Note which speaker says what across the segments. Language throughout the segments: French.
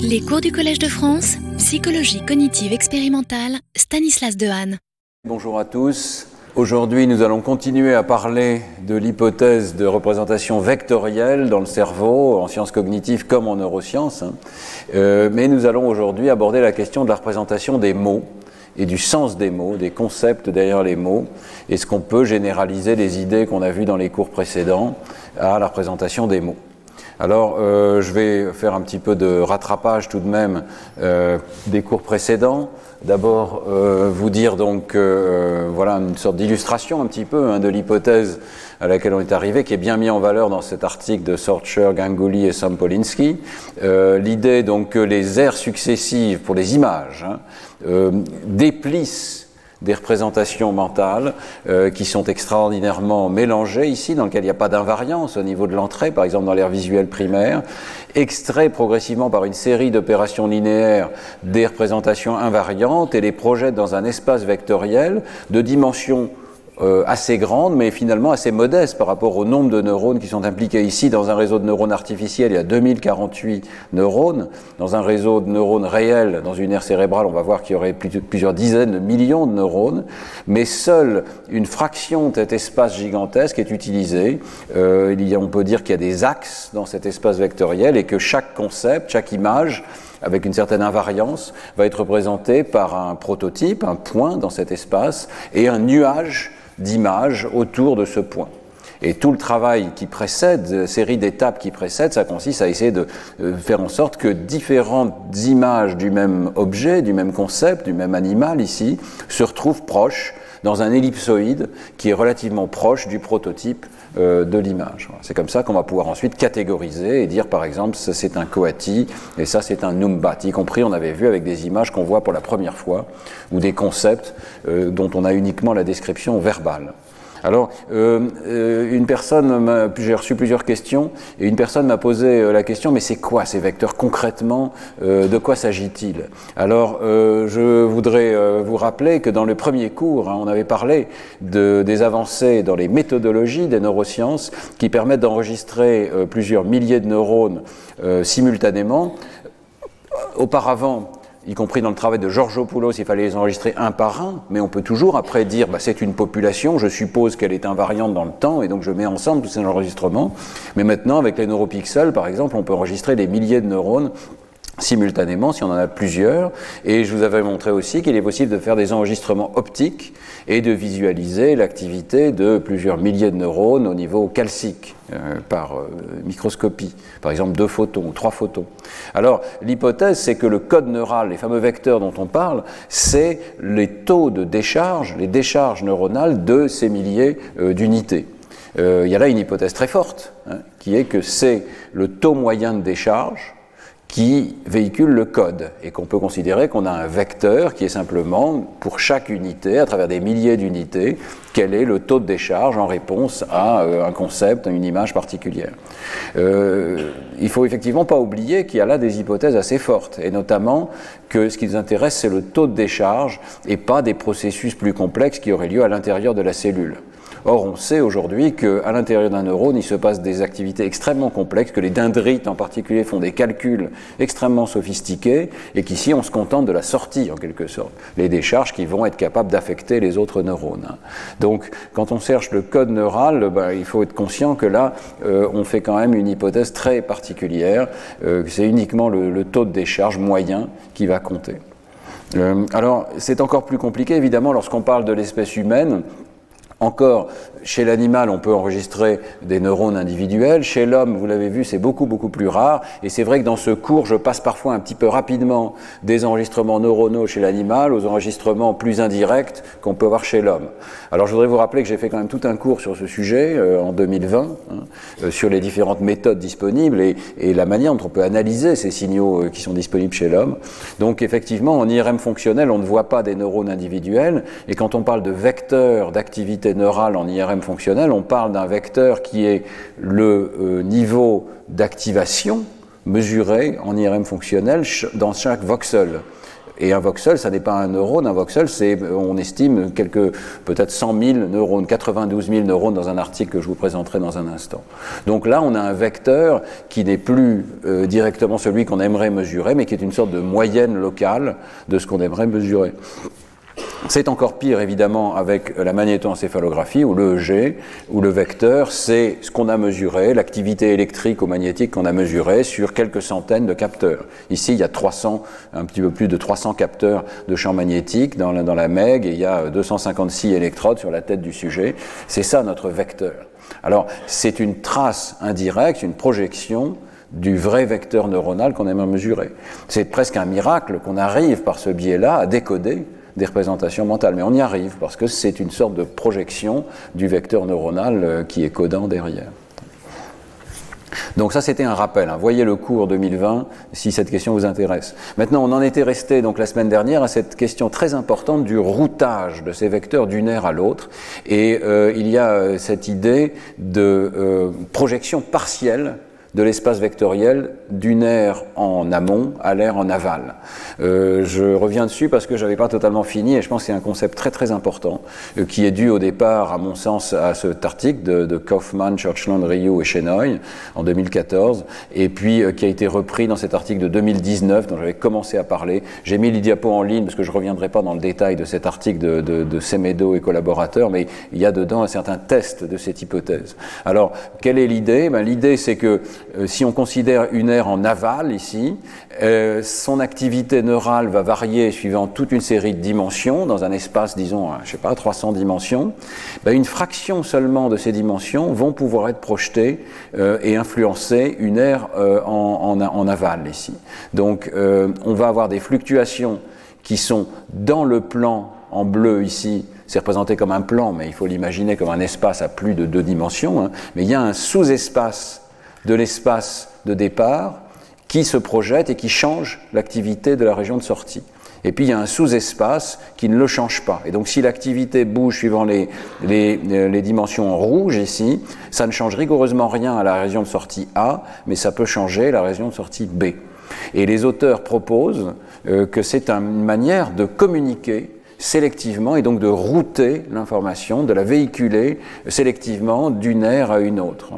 Speaker 1: Les cours du Collège de France, psychologie cognitive expérimentale, Stanislas Dehaene.
Speaker 2: Bonjour à tous. Aujourd'hui, nous allons continuer à parler de l'hypothèse de représentation vectorielle dans le cerveau, en sciences cognitives comme en neurosciences. hein. Euh, mais nous allons aujourd'hui aborder la question de la représentation des mots et du sens des mots, des concepts derrière les mots. Est-ce qu'on peut généraliser les idées qu'on a vues dans les cours précédents à la représentation des mots alors, euh, je vais faire un petit peu de rattrapage tout de même euh, des cours précédents. D'abord, euh, vous dire donc, voilà, une sorte d'illustration un petit peu hein, de l'hypothèse à laquelle on est arrivé, qui est bien mis en valeur dans cet article de Sorcher, Ganguly et Sampolinski. L'idée donc que les aires successives pour les images hein, déplissent des représentations mentales euh, qui sont extraordinairement mélangées. Ici, dans lesquelles il n'y a pas d'invariance au niveau de l'entrée, par exemple dans l'air visuel primaire, extrait progressivement par une série d'opérations linéaires des représentations invariantes et les projette dans un espace vectoriel de dimension euh, assez grande, mais finalement assez modeste par rapport au nombre de neurones qui sont impliqués ici. Dans un réseau de neurones artificiels, il y a 2048 neurones. Dans un réseau de neurones réels, dans une aire cérébrale, on va voir qu'il y aurait plus- plusieurs dizaines de millions de neurones, mais seule une fraction de cet espace gigantesque est utilisée. Euh, il y a- on peut dire qu'il y a des axes dans cet espace vectoriel et que chaque concept, chaque image, avec une certaine invariance, va être représenté par un prototype, un point dans cet espace, et un nuage d'images autour de ce point. Et tout le travail qui précède, euh, série d'étapes qui précèdent, ça consiste à essayer de euh, faire en sorte que différentes images du même objet, du même concept, du même animal ici, se retrouvent proches dans un ellipsoïde qui est relativement proche du prototype euh, de l'image. C'est comme ça qu'on va pouvoir ensuite catégoriser et dire par exemple ça c'est un coati et ça c'est un numbat, y compris on avait vu avec des images qu'on voit pour la première fois ou des concepts euh, dont on a uniquement la description verbale. Alors, euh, euh, une personne, j'ai reçu plusieurs questions, et une personne m'a posé euh, la question, mais c'est quoi ces vecteurs concrètement De quoi s'agit-il? Alors, je voudrais vous rappeler que dans le premier cours, hein, on avait parlé de, des avancées dans les méthodologies des neurosciences qui permettent d'enregistrer plusieurs milliers de neurones simultanément. Auparavant, y compris dans le travail de Georgopoulos, il fallait les enregistrer un par un, mais on peut toujours après dire bah, c'est une population, je suppose qu'elle est invariante dans le temps, et donc je mets ensemble tous ces enregistrements. Mais maintenant, avec les neuropixels, par exemple, on peut enregistrer des milliers de neurones simultanément si on en a plusieurs. Et je vous avais montré aussi qu'il est possible de faire des enregistrements optiques et de visualiser l'activité de plusieurs milliers de neurones au niveau calcique euh, par euh, microscopie, par exemple deux photons ou trois photons. Alors l'hypothèse c'est que le code neural, les fameux vecteurs dont on parle, c'est les taux de décharge, les décharges neuronales de ces milliers euh, d'unités. Il y a là une hypothèse très forte, hein, qui est que c'est le taux moyen de décharge qui véhicule le code et qu'on peut considérer qu'on a un vecteur qui est simplement pour chaque unité, à travers des milliers d'unités, quel est le taux de décharge en réponse à euh, un concept, à une image particulière. Euh, il faut effectivement pas oublier qu'il y a là des hypothèses assez fortes et notamment que ce qui nous intéresse c'est le taux de décharge et pas des processus plus complexes qui auraient lieu à l'intérieur de la cellule. Or, on sait aujourd'hui qu'à l'intérieur d'un neurone, il se passe des activités extrêmement complexes, que les dendrites en particulier font des calculs extrêmement sophistiqués, et qu'ici, on se contente de la sortie, en quelque sorte, les décharges qui vont être capables d'affecter les autres neurones. Donc, quand on cherche le code neural, ben, il faut être conscient que là, euh, on fait quand même une hypothèse très particulière, euh, c'est uniquement le, le taux de décharge moyen qui va compter. Euh, alors, c'est encore plus compliqué, évidemment, lorsqu'on parle de l'espèce humaine. Encore, chez l'animal, on peut enregistrer des neurones individuels. Chez l'homme, vous l'avez vu, c'est beaucoup, beaucoup plus rare. Et c'est vrai que dans ce cours, je passe parfois un petit peu rapidement des enregistrements neuronaux chez l'animal aux enregistrements plus indirects qu'on peut avoir chez l'homme. Alors, je voudrais vous rappeler que j'ai fait quand même tout un cours sur ce sujet euh, en 2020, hein, euh, sur les différentes méthodes disponibles et, et, la manière dont on peut analyser ces signaux euh, qui sont disponibles chez l'homme. Donc, effectivement, en IRM fonctionnel, on ne voit pas des neurones individuels. Et quand on parle de vecteurs d'activité neurale en IRM fonctionnel, on parle d'un vecteur qui est le euh, niveau d'activation mesuré en IRM fonctionnel dans chaque voxel. Et un voxel, ça n'est pas un neurone, un voxel, c'est, on estime, peut-être 100 000 neurones, 92 000 neurones dans un article que je vous présenterai dans un instant. Donc là, on a un vecteur qui n'est plus euh, directement celui qu'on aimerait mesurer, mais qui est une sorte de moyenne locale de ce qu'on aimerait mesurer. C'est encore pire évidemment avec la magnétoencéphalographie où le EG, où le vecteur, c'est ce qu'on a mesuré, l'activité électrique ou magnétique qu'on a mesuré sur quelques centaines de capteurs. Ici, il y a 300, un petit peu plus de 300 capteurs de champ magnétique dans la, dans la MEG et il y a 256 électrodes sur la tête du sujet. C'est ça notre vecteur. Alors, c'est une trace indirecte, une projection du vrai vecteur neuronal qu'on aimerait mesurer. C'est presque un miracle qu'on arrive par ce biais-là à décoder des représentations mentales. Mais on y arrive parce que c'est une sorte de projection du vecteur neuronal euh, qui est codant derrière. Donc ça, c'était un rappel. Hein. Voyez le cours 2020 si cette question vous intéresse. Maintenant, on en était resté donc la semaine dernière à cette question très importante du routage de ces vecteurs d'une aire à l'autre. Et euh, il y a euh, cette idée de projection partielle de l'espace vectoriel d'une aire en amont à l'aire en aval. Euh, je reviens dessus parce que je n'avais pas totalement fini et je pense que c'est un concept très très important euh, qui est dû au départ, à mon sens, à cet article de, de Kaufman, Churchland, Ryu et Chenoy en 2014 et puis euh, qui a été repris dans cet article de 2019 dont j'avais commencé à parler. J'ai mis les diapos en ligne parce que je ne reviendrai pas dans le détail de cet article de, Semedo et collaborateurs, mais il y a dedans un certain test de cette hypothèse. Alors, quelle est l'idée? Ben, L'idée, c'est que si on considère une aire en aval ici, euh, son activité neurale va varier suivant toute une série de dimensions, dans un espace, disons, je sais pas, 300 dimensions. Ben, une fraction seulement de ces dimensions vont pouvoir être projetées euh, et influencer une aire en, en, aval ici. Donc, on va avoir des fluctuations qui sont dans le plan en bleu ici, c'est représenté comme un plan, mais il faut l'imaginer comme un espace à plus de deux dimensions. Hein. Mais il y a un sous-espace de l'espace de départ qui se projette et qui change l'activité de la région de sortie. Et puis il y a un sous-espace qui ne le change pas. Et donc si l'activité bouge suivant les, les, dimensions rouges ici, ça ne change rigoureusement rien à la région de sortie A, mais ça peut changer la région de sortie B. Et les auteurs proposent euh, que c'est une manière de communiquer sélectivement et donc de router l'information, de la véhiculer sélectivement d'une aire à une autre.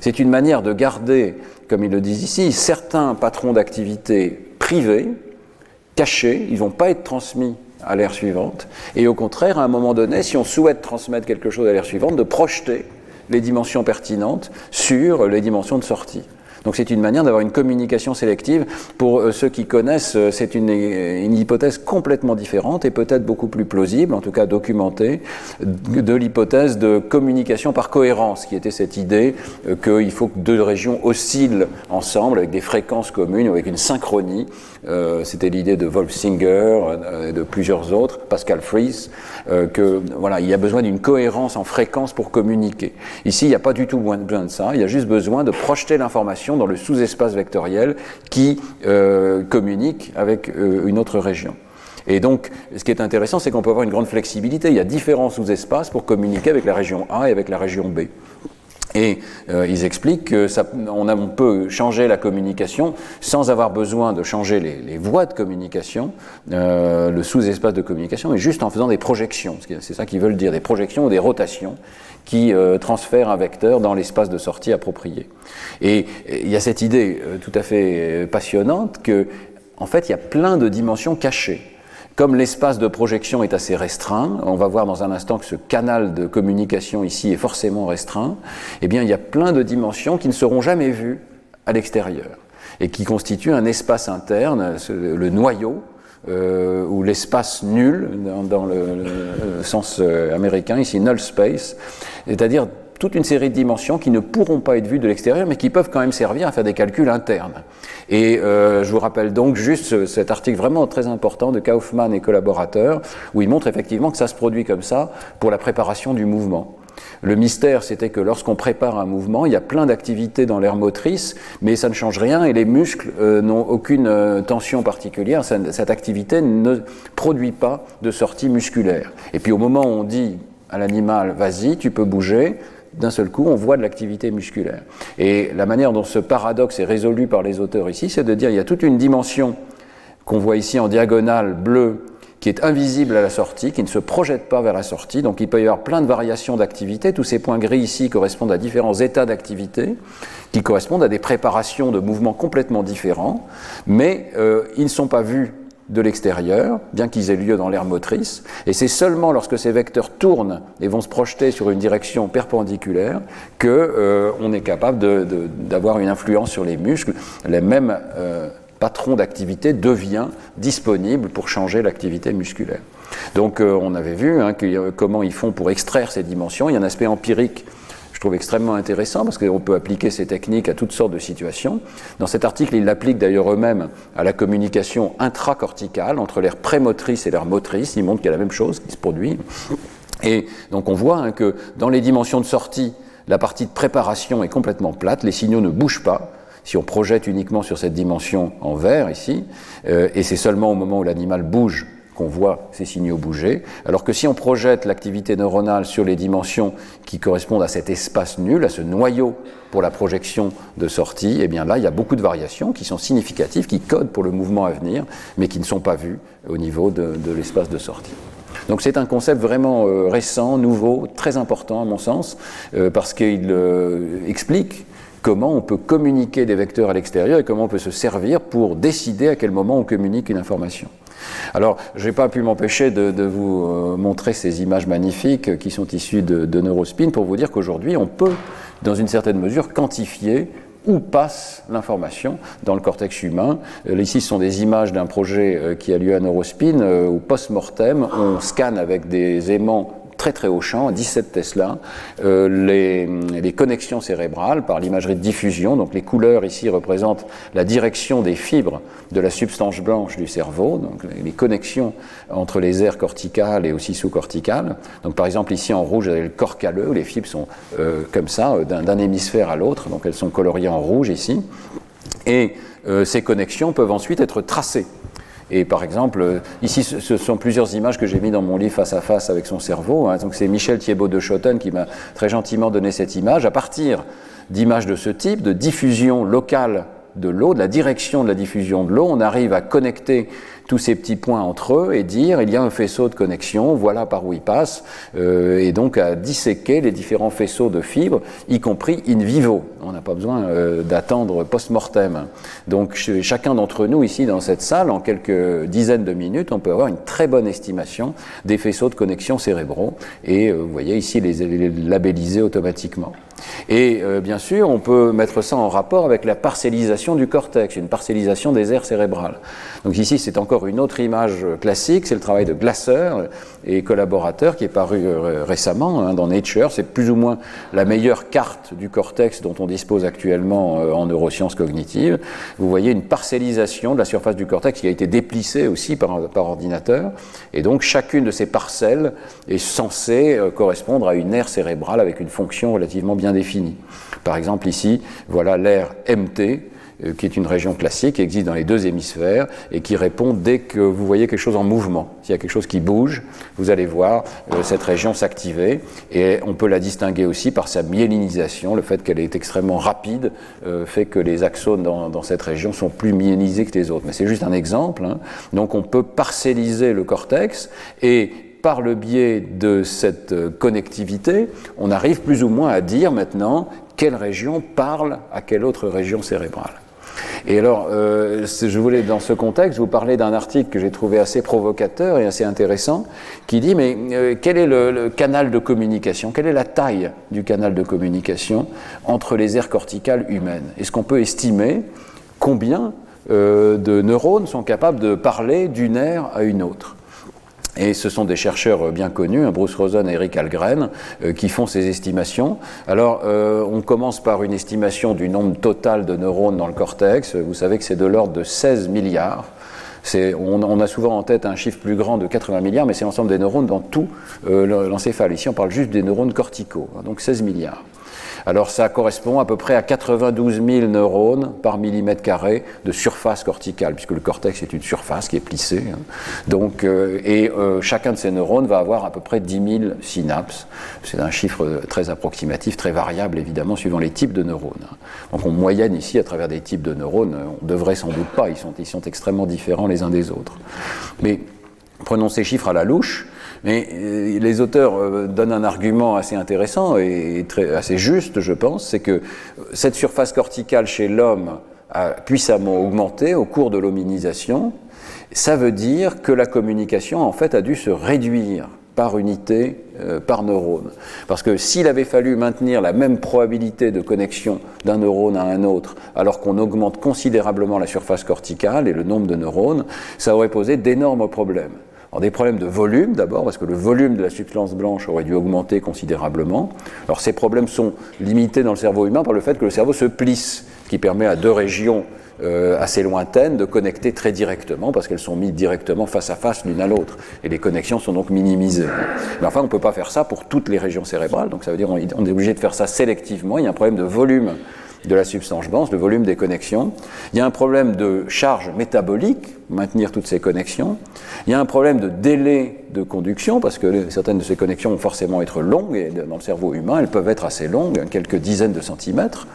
Speaker 2: C'est une manière de garder, comme ils le disent ici, certains patrons d'activité privés, cachés, ils ne vont pas être transmis à l'ère suivante, et au contraire, à un moment donné, si on souhaite transmettre quelque chose à l'ère suivante, de projeter les dimensions pertinentes sur les dimensions de sortie. Donc c'est une manière d'avoir une communication sélective. Pour euh, ceux qui connaissent, euh, c'est une, une, hypothèse complètement différente et peut-être beaucoup plus plausible, en tout cas documentée, de l'hypothèse de communication par cohérence, qui était cette idée euh, qu'il faut que deux régions oscillent ensemble avec des fréquences communes, avec une synchronie. C'était l'idée de Wolfsinger et de plusieurs autres, Pascal Fries, que voilà, il y a besoin d'une cohérence en fréquence pour communiquer. Ici, il n'y a pas du tout besoin de ça. Il y a juste besoin de projeter l'information dans le sous-espace vectoriel qui euh, communique avec euh, une autre région. Et donc, ce qui est intéressant, c'est qu'on peut avoir une grande flexibilité. Il y a différents sous-espaces pour communiquer avec la région A et avec la région B. Et euh, ils expliquent que ça, on, peut changer la communication sans avoir besoin de changer les, voies de communication, euh, le sous-espace de communication, mais juste en faisant des projections. C'est ça qu'ils veulent dire, des projections ou des rotations qui euh, transfèrent un vecteur dans l'espace de sortie approprié. Et il y a cette idée euh, tout à fait passionnante que, en fait, il y a plein de dimensions cachées. Comme l'espace de projection est assez restreint, on va voir dans un instant que ce canal de communication ici est forcément restreint, eh bien il y a plein de dimensions qui ne seront jamais vues à l'extérieur et qui constituent un espace interne, le noyau, euh, ou l'espace nul, dans, le, sens euh, américain, ici null space, c'est-à-dire toute une série de dimensions qui ne pourront pas être vues de l'extérieur, mais qui peuvent quand même servir à faire des calculs internes. Et euh, je vous rappelle donc juste cet article vraiment très important de Kaufmann et collaborateurs, où il montre effectivement que ça se produit comme ça pour la préparation du mouvement. Le mystère, c'était que lorsqu'on prépare un mouvement, il y a plein d'activités dans l'air motrice, mais ça ne change rien et les muscles euh, n'ont aucune euh, tension particulière. cette activité ne produit pas de sortie musculaire. Et puis au moment où on dit à l'animal, vas-y, tu peux bouger, d'un seul coup, on voit de l'activité musculaire. Et la manière dont ce paradoxe est résolu par les auteurs ici, c'est de dire qu'il y a toute une dimension qu'on voit ici en diagonale bleue, qui est invisible à la sortie, qui ne se projette pas vers la sortie. Donc il peut y avoir plein de variations d'activité. Tous ces points gris ici correspondent à différents états d'activité, qui correspondent à des préparations de mouvements complètement différents, mais euh, ils ne sont pas vus de l'extérieur, bien qu'ils aient lieu dans l'air motrice, et c'est seulement lorsque ces vecteurs tournent et vont se projeter sur une direction perpendiculaire que euh, on est capable d'avoir une influence sur les muscles. Les mêmes euh, patron d'activité devient disponible pour changer l'activité musculaire. Donc euh, on avait vu hein, comment ils font pour extraire ces dimensions. Il y a un aspect empirique trouve extrêmement intéressant parce qu'on peut appliquer ces techniques à toutes sortes de situations. Dans cet article, ils l'appliquent d'ailleurs eux-mêmes à la communication intracorticale entre l'air prémotrice et l'air motrice. Ils montrent qu'il y a la même chose qui se produit. Et donc on voit hein, que dans les dimensions de sortie, la partie de préparation est complètement plate, les signaux ne bougent pas si on projette uniquement sur cette dimension en vert ici, euh, et c'est seulement au moment où l'animal bouge qu'on voit ces signaux bouger, alors que si on projette l'activité neuronale sur les dimensions qui correspondent à cet espace nul, à ce noyau pour la projection de sortie, eh bien là, il y a beaucoup de variations qui sont significatives, qui codent pour le mouvement à venir, mais qui ne sont pas vues au niveau de, l'espace de sortie. Donc c'est un concept vraiment euh, récent, nouveau, très important à mon sens, euh, parce qu'il explique comment on peut communiquer des vecteurs à l'extérieur et comment on peut se servir pour décider à quel moment on communique une information. Alors, je n'ai pas pu m'empêcher de, vous euh, montrer ces images magnifiques qui sont issues de, de Neurospin pour vous dire qu'aujourd'hui, on peut, dans une certaine mesure, quantifier où passe l'information dans le cortex humain. Euh, ici, ce sont des images d'un projet euh, qui a lieu à Neurospin, où post-mortem, on scanne avec des aimants très très haut champ, 17 Tesla, euh, les, connexions cérébrales par l'imagerie de diffusion. Donc les couleurs ici représentent la direction des fibres de la substance blanche du cerveau, donc les, connexions entre les aires corticales et aussi sous-corticales. Donc par exemple ici en rouge, vous avez le corps calleux, où les fibres sont euh, comme ça, euh, d'un hémisphère à l'autre, donc elles sont coloriées en rouge ici. Et ces connexions peuvent ensuite être tracées et par exemple, euh, ici, ce sont plusieurs images que j'ai mis dans mon livre face à face avec son cerveau. Hein. Donc c'est Michel Thiebaud de Schotten qui m'a très gentiment donné cette image. À partir d'images de ce type, de diffusion locale de l'eau, de la direction de la diffusion de l'eau, on arrive à connecter tous ces petits points entre eux et dire il y a un faisceau de connexion, voilà par où il passe, euh, et donc à disséquer les différents faisceaux de fibres, y compris in vivo. On n'a pas besoin euh, d'attendre post-mortem. Donc chacun d'entre nous ici dans cette salle, en quelques dizaines de minutes, on peut avoir une très bonne estimation des faisceaux de connexion cérébraux, et euh, vous voyez ici les, les labelliser automatiquement. Et bien sûr, on peut mettre ça en rapport avec la parcellisation du cortex, une parcellisation des aires cérébrales. Donc ici, c'est encore une autre image classique, c'est le travail de Glasser et collaborateurs qui est paru euh, récemment hein, dans Nature. C'est plus ou moins la meilleure carte du cortex dont on dispose actuellement euh, en neurosciences cognitives. Vous voyez une parcellisation de la surface du cortex qui a été déplissée aussi par, par ordinateur. Et donc chacune de ces parcelles est censée correspondre à une aire cérébrale avec une fonction relativement bien définie. Par exemple ici, voilà l'aire MT, euh, qui est une région classique, qui existe dans les deux hémisphères et qui répond dès que vous voyez quelque chose en mouvement. S'il y a quelque chose qui bouge, vous allez voir euh, cette région s'activer et on peut la distinguer aussi par sa myélinisation. Le fait qu'elle est extrêmement rapide euh, fait que les axones dans, cette région sont plus myélisés que les autres. Mais c'est juste un exemple. Hein. Donc on peut parcelliser le cortex et par le biais de cette connectivité, on arrive plus ou moins à dire maintenant quelle région parle à quelle autre région cérébrale. Et alors, euh, je voulais, dans ce contexte, vous parler d'un article que j'ai trouvé assez provocateur et assez intéressant, qui dit, mais euh, quel est le, canal de communication? Quelle est la taille du canal de communication entre les aires corticales humaines? Est-ce qu'on peut estimer combien euh, de neurones sont capables de parler d'une aire à une autre? Et ce sont des chercheurs bien connus, hein, Bruce Rosen et Eric Algren, euh, qui font ces estimations. Alors, euh, on commence par une estimation du nombre total de neurones dans le cortex. Vous savez que c'est de l'ordre de 16 milliards. On, a souvent en tête un chiffre plus grand de 80 milliards, mais c'est l'ensemble des neurones dans tout euh, l'encéphale. Ici, on parle juste des neurones corticaux, donc 16 milliards. Alors ça correspond à peu près à 92 000 neurones par millimètre carré de surface corticale, puisque le cortex est une surface qui est plissée. Hein. Donc, euh, et euh, chacun de ces neurones va avoir à peu près 10 000 synapses. C'est un chiffre très approximatif, très variable évidemment, suivant les types de neurones. Hein. Donc on moyenne ici à travers des types de neurones, on devrait sans doute pas, ils sont, ils sont extrêmement différents les uns des autres. Mais prenons ces chiffres à la louche. Mais euh, les auteurs euh, donnent un argument assez intéressant et assez juste, je pense, c'est que cette surface corticale chez l'homme a puissamment augmenté au cours de l'hominisation. Ça veut dire que la communication, en fait, a dû se réduire par unité, euh, par neurone. Parce que s'il avait fallu maintenir la même probabilité de connexion d'un neurone à un autre, alors qu'on augmente considérablement la surface corticale et le nombre de neurones, ça aurait posé d'énormes problèmes. Alors des problèmes de volume d'abord, parce que le volume de la substance blanche aurait dû augmenter considérablement. Alors ces problèmes sont limités dans le cerveau humain par le fait que le cerveau se plisse, qui permet à deux régions euh, assez lointaines de connecter très directement, parce qu'elles sont mises directement face à face l'une à l'autre. Et les connexions sont donc minimisées. Mais enfin, on ne peut pas faire ça pour toutes les régions cérébrales, donc ça veut dire qu'on est obligé de faire ça sélectivement. Il y a un problème de volume de la substance blanche, le volume des connexions. Il y a un problème de charge métabolique, maintenir toutes ces connexions. Il y a un problème de délai de conduction, parce que certaines de ces connexions vont forcément être longues, et dans le cerveau humain, elles peuvent être assez longues, quelques dizaines de centimètres.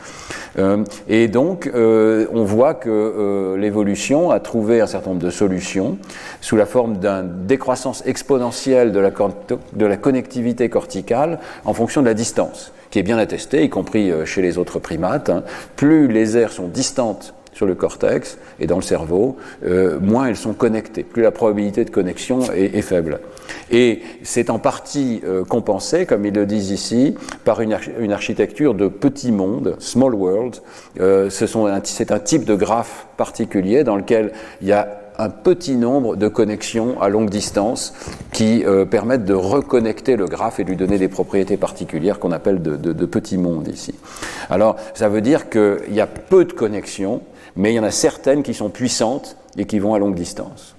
Speaker 2: Euh, et donc, euh, on voit que euh, l'évolution a trouvé un certain nombre de solutions sous la forme d'une décroissance exponentielle de la connectivité corticale en fonction de la distance qui est bien attesté, y compris euh, chez les autres primates. Hein. Plus les aires sont distantes sur le cortex et dans le cerveau, euh, moins elles sont connectées, plus la probabilité de connexion est, faible. Et c'est en partie euh, compensé, comme ils le disent ici, par une, architecture de petits mondes, small world. c'est un type de graphe particulier dans lequel il y a un petit nombre de connexions à longue distance qui euh, permettent de reconnecter le graphe et lui donner des propriétés particulières qu'on appelle de, de, petits mondes ici. Alors, ça veut dire qu'il y a peu de connexions, mais il y en a certaines qui sont puissantes et qui vont à longue distance.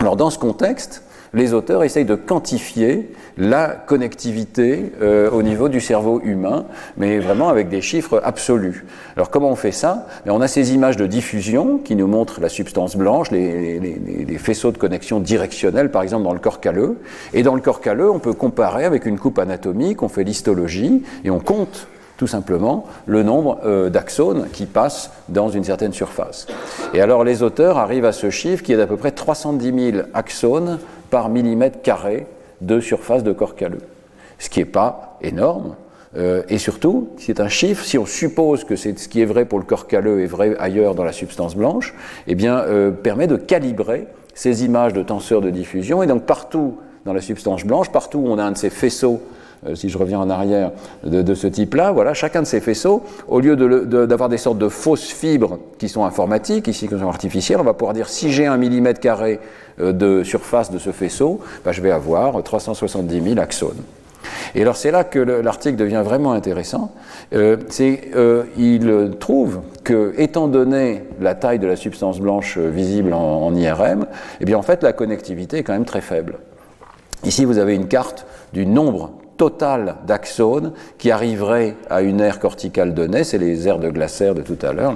Speaker 2: Alors, dans ce contexte, les auteurs essayent de quantifier la connectivité euh, au niveau du cerveau humain, mais vraiment avec des chiffres absolus. Alors comment on fait ça? Ben, On a ces images de diffusion qui nous montrent la substance blanche, les, faisceaux de connexion directionnels, par exemple dans le corps calleux. Et dans le corps calleux, on peut comparer avec une coupe anatomique, on fait l'histologie et on compte tout simplement le nombre euh, d'axones qui passent dans une certaine surface. Et alors les auteurs arrivent à ce chiffre qui est d'à peu près 310 000 axones par millimètre carré de surface de corps calleux. Ce qui n'est pas énorme. Euh, et surtout, c'est un chiffre, si on suppose que ce qui est vrai pour le corps calleux est vrai ailleurs dans la substance blanche, eh bien, euh, permet de calibrer ces images de tenseurs de diffusion. Et donc, partout dans la substance blanche, partout où on a un de ces faisceaux si je reviens en arrière, de, ce type-là, voilà, chacun de ces faisceaux, au lieu d'avoir des sortes de fausses fibres qui sont informatiques, ici qui sont artificielles, on va pouvoir dire si j'ai un millimètre carré euh, de surface de ce faisceau, bah, je vais avoir 370 000 axones. Et alors c'est là que l'article devient vraiment intéressant. Euh, euh, il trouve que, étant donné la taille de la substance blanche visible en, en, IRM, eh bien en fait la connectivité est quand même très faible. Ici vous avez une carte du nombre total d'axones qui arriverait à une aire corticale donnée, c'est les aires de Glaser de tout à l'heure,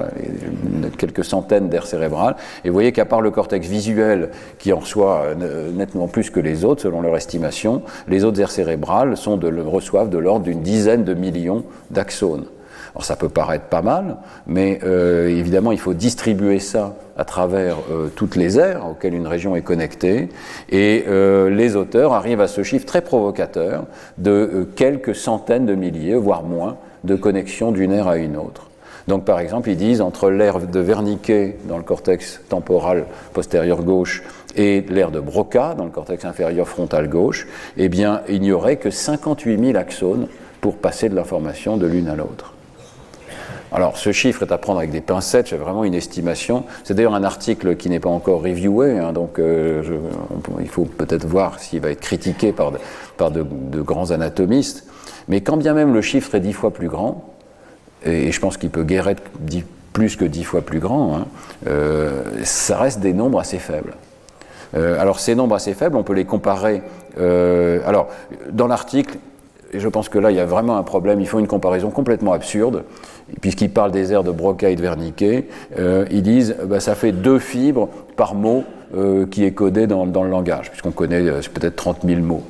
Speaker 2: quelques centaines d'aires cérébrales, et vous voyez qu'à part le cortex visuel qui en reçoit euh, nettement plus que les autres, selon leur estimation, les autres aires cérébrales reçoivent de l'ordre d'une dizaine de millions d'axones. Alors ça peut paraître pas mal, mais euh, évidemment il faut distribuer ça à travers euh, toutes les aires auxquelles une région est connectée, et euh, les auteurs arrivent à ce chiffre très provocateur de quelques centaines de milliers, voire moins, de connexions d'une aire à une autre. Donc par exemple, ils disent entre l'aire de Wernicke dans le cortex temporal postérieur gauche et l'aire de Broca dans le cortex inférieur frontal gauche, eh bien, il n'y aurait que 58 000 axones pour passer de l'information de l'une à l'autre. Alors, ce chiffre est à prendre avec des pincettes, c'est vraiment une estimation. C'est d'ailleurs un article qui n'est pas encore reviewé, hein, donc euh, il faut peut-être voir s'il va être critiqué par, de, grands anatomistes. Mais quand bien même le chiffre est dix fois plus grand, et je pense qu'il peut guère être plus que dix fois plus grand, hein, euh, ça reste des nombres assez faibles. Euh, alors ces nombres assez faibles, on peut les comparer. alors, dans l'article, et je pense que là, il y a vraiment un problème, ils font une comparaison complètement absurde, puisqu'ils parlent des aires de Broca-Wernicke, euh, ils disent, bah, ça fait deux fibres par mot euh, qui est codé dans, dans le langage, puisqu'on connaît euh, peut-être 30 000 mots.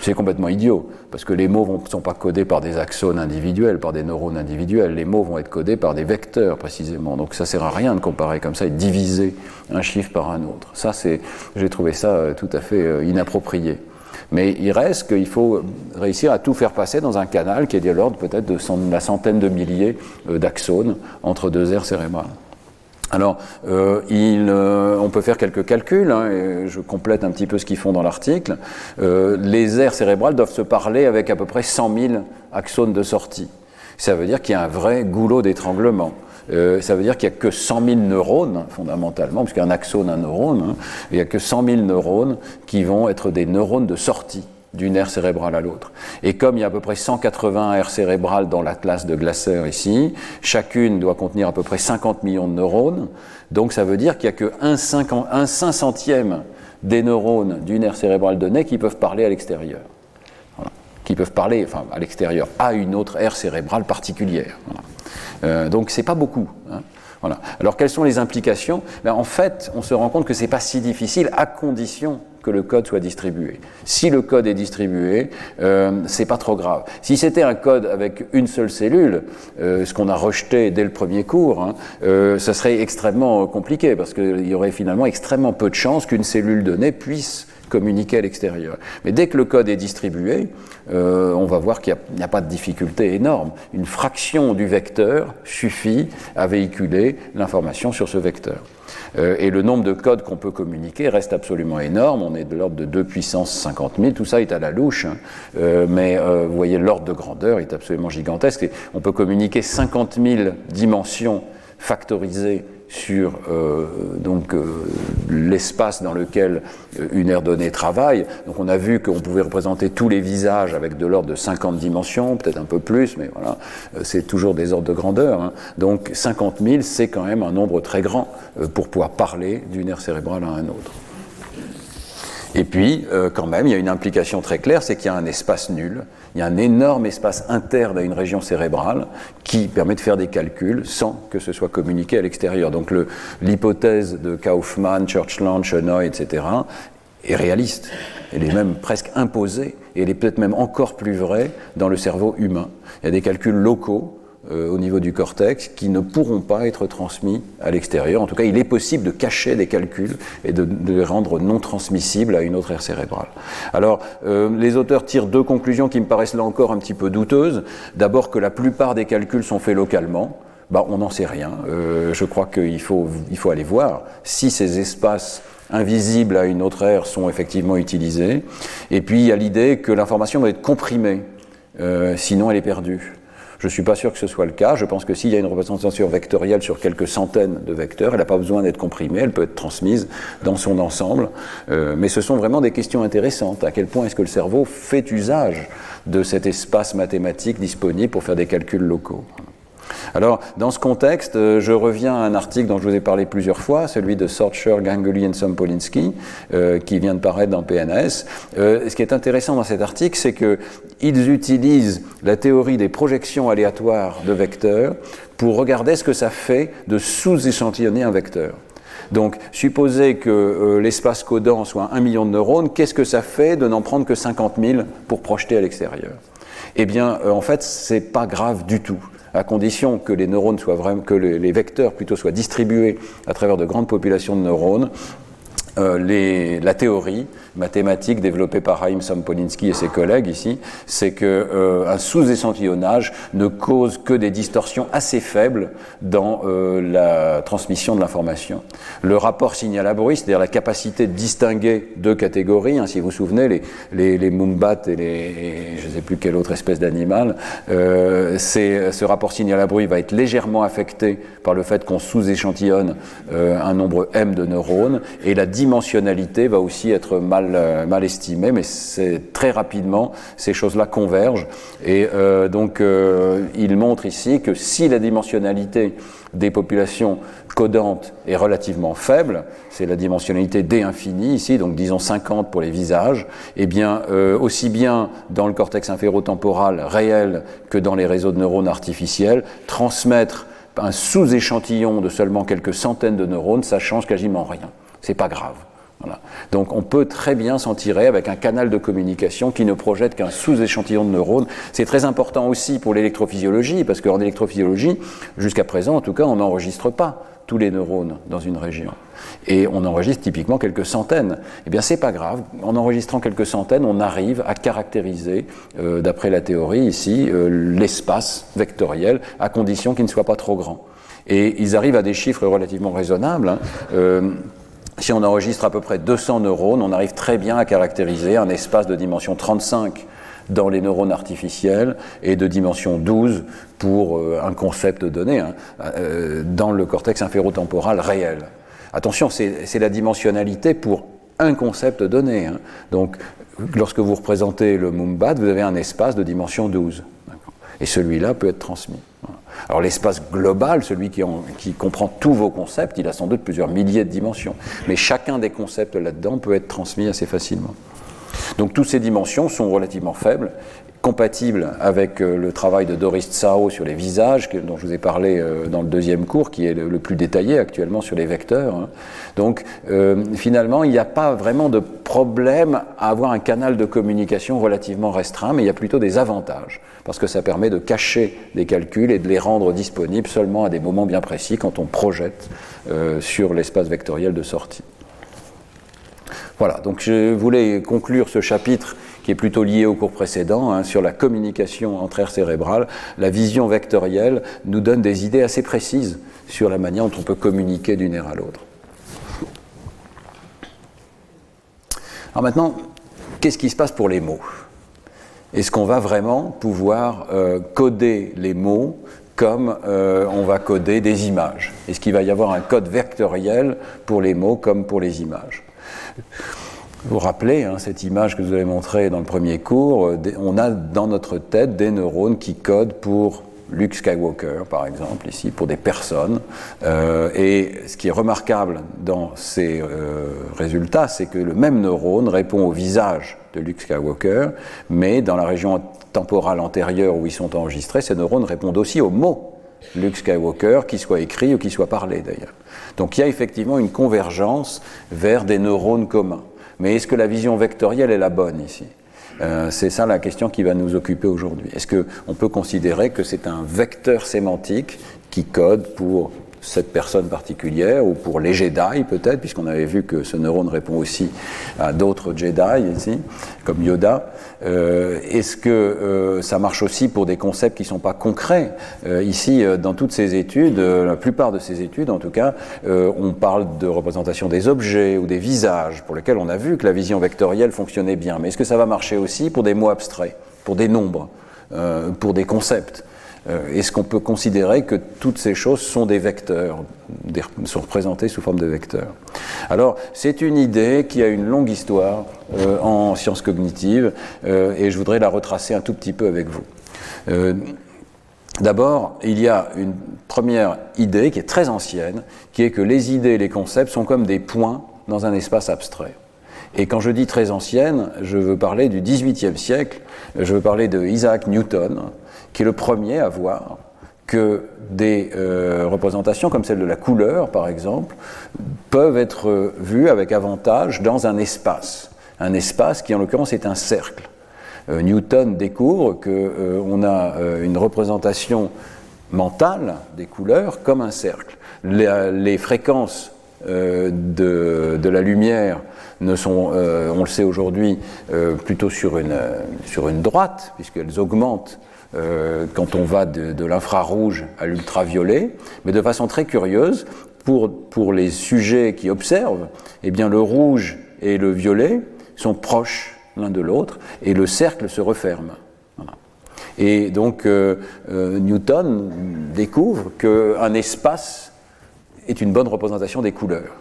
Speaker 2: C'est complètement idiot, parce que les mots ne sont pas codés par des axones individuels, par des neurones individuels. Les mots vont être codés par des vecteurs, précisément. Donc ça sert à rien de comparer comme ça et de diviser un chiffre par un autre. Ça, c'est, j'ai trouvé ça euh, tout à fait inapproprié. Mais il reste qu'il faut réussir à tout faire passer dans un canal qui est de l'ordre peut-être de la centaine de milliers euh, d'axones entre deux aires cérébrales. Alors, euh, euh, on peut faire quelques calculs, hein, et je complète un petit peu ce qu'ils font dans l'article. Les aires cérébrales doivent se parler avec à peu près 100 000 axones de sortie. Ça veut dire qu'il y a un vrai goulot d'étranglement. Euh, ça veut dire qu'il n'y a que 100 000 neurones, fondamentalement, puisqu'un axone, un neurone, hein, il n'y a que 100 000 neurones qui vont être des neurones de sortie d'une aire cérébrale à l'autre. Et comme il y a à peu près 180 aires cérébrales dans l'atlas de Glasser ici, chacune doit contenir à peu près 50 millions de neurones, donc ça veut dire qu'il n'y a que un, un cinq centième des neurones d'une aire cérébrale donnée qui peuvent parler à l'extérieur. Qui peuvent parler, enfin, à l'extérieur, à une autre aire cérébrale particulière. Euh, donc c'est pas beaucoup. Hein. Voilà. Alors quelles sont les implications? Ben, En fait, on se rend compte que c'est pas si difficile à condition que le code soit distribué. Si le code est distribué, euh, c'est pas trop grave. Si c'était un code avec une seule cellule, euh, ce qu'on a rejeté dès le premier cours, hein, euh, ça serait extrêmement compliqué parce qu'il y aurait finalement extrêmement peu de chances qu'une cellule donnée puisse communiquer à l'extérieur. Mais dès que le code est distribué, euh, on va voir qu'il n'y a, pas de difficulté énorme. Une fraction du vecteur suffit à véhiculer l'information sur ce vecteur. Euh, et le nombre de codes qu'on peut communiquer reste absolument énorme. On est de l'ordre de 2 puissance 50 000. Tout ça est à la louche. Hein. Euh, mais vous voyez, l'ordre de grandeur est absolument gigantesque. On peut communiquer 50 000 dimensions factorisées sur euh, euh, l'espace dans lequel euh, une aire donnée travaille. Donc on a vu qu'on pouvait représenter tous les visages avec de l'ordre de 50 dimensions, peut-être un peu plus, mais voilà, c'est toujours des ordres de grandeur. Hein. Donc 50 000, c'est quand même un nombre très grand pour pouvoir parler d'une aire cérébrale à un autre. Et puis, euh, quand même, il y a une implication très claire, c'est qu'il y a un espace nul, il y a un énorme espace interne à une région cérébrale qui permet de faire des calculs sans que ce soit communiqué à l'extérieur. Donc l'hypothèse de Kaufmann, Churchland, Chenoy, etc., est réaliste. Elle est même presque imposée, et elle est peut-être même encore plus vraie dans le cerveau humain. Il y a des calculs locaux euh, au niveau du cortex qui ne pourront pas être transmis à l'extérieur. En tout cas, il est possible de cacher des calculs et de, les rendre non transmissibles à une autre aire cérébrale. Alors, euh, les auteurs tirent deux conclusions qui me paraissent là encore un petit peu douteuses. D'abord que la plupart des calculs sont faits localement. Bah, on n'en sait rien. Euh, je crois qu'il faut, il faut aller voir si ces espaces invisibles à une autre aire sont effectivement utilisés. Et puis, il y a l'idée que l'information va être comprimée, sinon elle est perdue. Je ne suis pas sûr que ce soit le cas. Je pense que s'il y a une représentation vectorielle sur quelques centaines de vecteurs, elle n'a pas besoin d'être comprimée, elle peut être transmise dans son ensemble. Euh, mais ce sont vraiment des questions intéressantes. À quel point est-ce que le cerveau fait usage de cet espace mathématique disponible pour faire des calculs locaux? Alors, dans ce contexte, euh, je reviens à un article dont je vous ai parlé plusieurs fois, celui de Sorcher, Ganguli et Sompolinski, euh, qui vient de paraître dans PNS. Euh, ce qui est intéressant dans cet article, c'est qu'ils utilisent la théorie des projections aléatoires de vecteurs pour regarder ce que ça fait de sous-échantillonner un vecteur. Donc, supposez que l'espace codant soit un million de neurones, qu'est-ce que ça fait de n'en prendre que 50 000 pour projeter à l'extérieur? Eh bien, en fait, c'est pas grave du tout à condition que les neurones soient vraiment, que les vecteurs plutôt soient distribués à travers de grandes populations de neurones, euh, les, la théorie mathématique développée par Haïm Sampolinski et ses collègues ici, c'est que euh, un sous-échantillonnage ne cause que des distorsions assez faibles dans euh, la transmission de l'information. Le rapport signal à bruit, c'est-à-dire la capacité de distinguer deux catégories, hein, si vous vous souvenez, les, les, les mumbats et les, je ne sais plus quelle autre espèce d'animal, euh, ce rapport signal à bruit va être légèrement affecté par le fait qu'on sous-échantillonne euh, un nombre m de neurones et la dimension dimensionnalité va aussi être mal, euh, mal estimée, mais c'est très rapidement ces choses-là convergent. Et euh, donc il montre ici que si la dimensionnalité des populations codantes est relativement faible, c'est la dimensionnalité D infini ici, donc disons 50 pour les visages, eh bien aussi bien dans le cortex inférotemporal réel que dans les réseaux de neurones artificiels, transmettre un sous-échantillon de seulement quelques centaines de neurones, ça change quasiment rien. C'est pas grave. Donc on peut très bien s'en tirer avec un canal de communication qui ne projette qu'un sous-échantillon de neurones. C'est très important aussi pour l'électrophysiologie, parce qu'en électrophysiologie, jusqu'à présent en tout cas, on n'enregistre pas tous les neurones dans une région. Et on enregistre typiquement quelques centaines. Eh bien, c'est pas grave. En enregistrant quelques centaines, on arrive à caractériser, euh, d'après la théorie ici, euh, l'espace vectoriel, à condition qu'il ne soit pas trop grand. Et ils arrivent à des chiffres relativement raisonnables. Hein. Euh, si on enregistre à peu près 200 neurones, on arrive très bien à caractériser un espace de dimension 35 dans les neurones artificiels et de dimension 12 pour euh, un concept donné hein, euh, dans le cortex inférotemporal réel. Attention, c'est la dimensionnalité pour un concept donné. Hein. Donc, lorsque vous représentez le Mumbat, vous avez un espace de dimension 12. Et celui-là peut être transmis. Alors l'espace global, celui qui, comprend tous vos concepts, il a sans doute plusieurs milliers de dimensions. Mais chacun des concepts là-dedans peut être transmis assez facilement. Donc toutes ces dimensions sont relativement faibles, compatibles avec euh, le travail de Doris Tsao sur les visages, dont je vous ai parlé euh, dans le deuxième cours, qui est le, plus détaillé actuellement sur les vecteurs. Hein. Donc euh, finalement, il n'y a pas vraiment de problème à avoir un canal de communication relativement restreint, mais il y a plutôt des avantages, parce que ça permet de cacher des calculs et de les rendre disponibles seulement à des moments bien précis quand on projette sur l'espace vectoriel de sortie. Voilà, donc je voulais conclure ce chapitre qui est plutôt lié au cours précédent, hein, sur la communication entre aires cérébrales. La vision vectorielle nous donne des idées assez précises sur la manière dont on peut communiquer d'une aire à l'autre. Alors maintenant, qu'est-ce qui se passe pour les mots? Est-ce qu'on va vraiment pouvoir euh, coder les mots comme euh, on va coder des images? Est-ce qu'il va y avoir un code vectoriel pour les mots comme pour les images? Vous vous rappelez hein, cette image que je vous avez montrée dans le premier cours, euh, on a dans notre tête des neurones qui codent pour Luke Skywalker, par exemple, ici, pour des personnes. Euh, et ce qui est remarquable dans ces euh, résultats, c'est que le même neurone répond au visage de Luke Skywalker, mais dans la région temporale antérieure où ils sont enregistrés, ces neurones répondent aussi aux mots Luke Skywalker, qui soit écrit ou qui soit parlé d'ailleurs. Donc il y a effectivement une convergence vers des neurones communs. Mais est-ce que la vision vectorielle est la bonne ici? Euh, c'est ça la question qui va nous occuper aujourd'hui. Est-ce qu'on peut considérer que c'est un vecteur sémantique qui code pour cette personne particulière, ou pour les Jedi peut-être, puisqu'on avait vu que ce neurone répond aussi à d'autres Jedi ici, comme Yoda. Euh, est-ce que euh, ça marche aussi pour des concepts qui ne sont pas concrets? Euh, Ici, dans toutes ces études, la plupart de ces études en tout cas, on parle de représentation des objets ou des visages, pour lesquels on a vu que la vision vectorielle fonctionnait bien. Mais est-ce que ça va marcher aussi pour des mots abstraits, pour des nombres, pour des concepts? Est-ce qu'on peut considérer que toutes ces choses sont des vecteurs, sont représentées sous forme de vecteurs? Alors, c'est une idée qui a une longue histoire euh, en sciences cognitives euh, et je voudrais la retracer un tout petit peu avec vous. D'abord, il y a une première idée qui est très ancienne, qui est que les idées et les concepts sont comme des points dans un espace abstrait. Et quand je dis très ancienne, je veux parler du XVIIIe siècle, je veux parler de Isaac Newton, qui est le premier à voir que des euh, représentations comme celle de la couleur, par exemple, peuvent être vues avec avantage dans un espace. Un espace qui, en l'occurrence, est un cercle. Euh, Newton découvre qu'on euh, a une représentation mentale des couleurs comme un cercle. Les, fréquences de, de, la lumière ne sont, on le sait aujourd'hui, plutôt sur une, sur une droite, puisqu'elles augmentent euh, quand on va de, l'infrarouge à l'ultraviolet, mais de façon très curieuse, pour, pour les sujets qui observent, eh bien le rouge et le violet sont proches l'un de l'autre et le cercle se referme. Et donc euh, euh, Newton découvre qu'un espace est une bonne représentation des couleurs.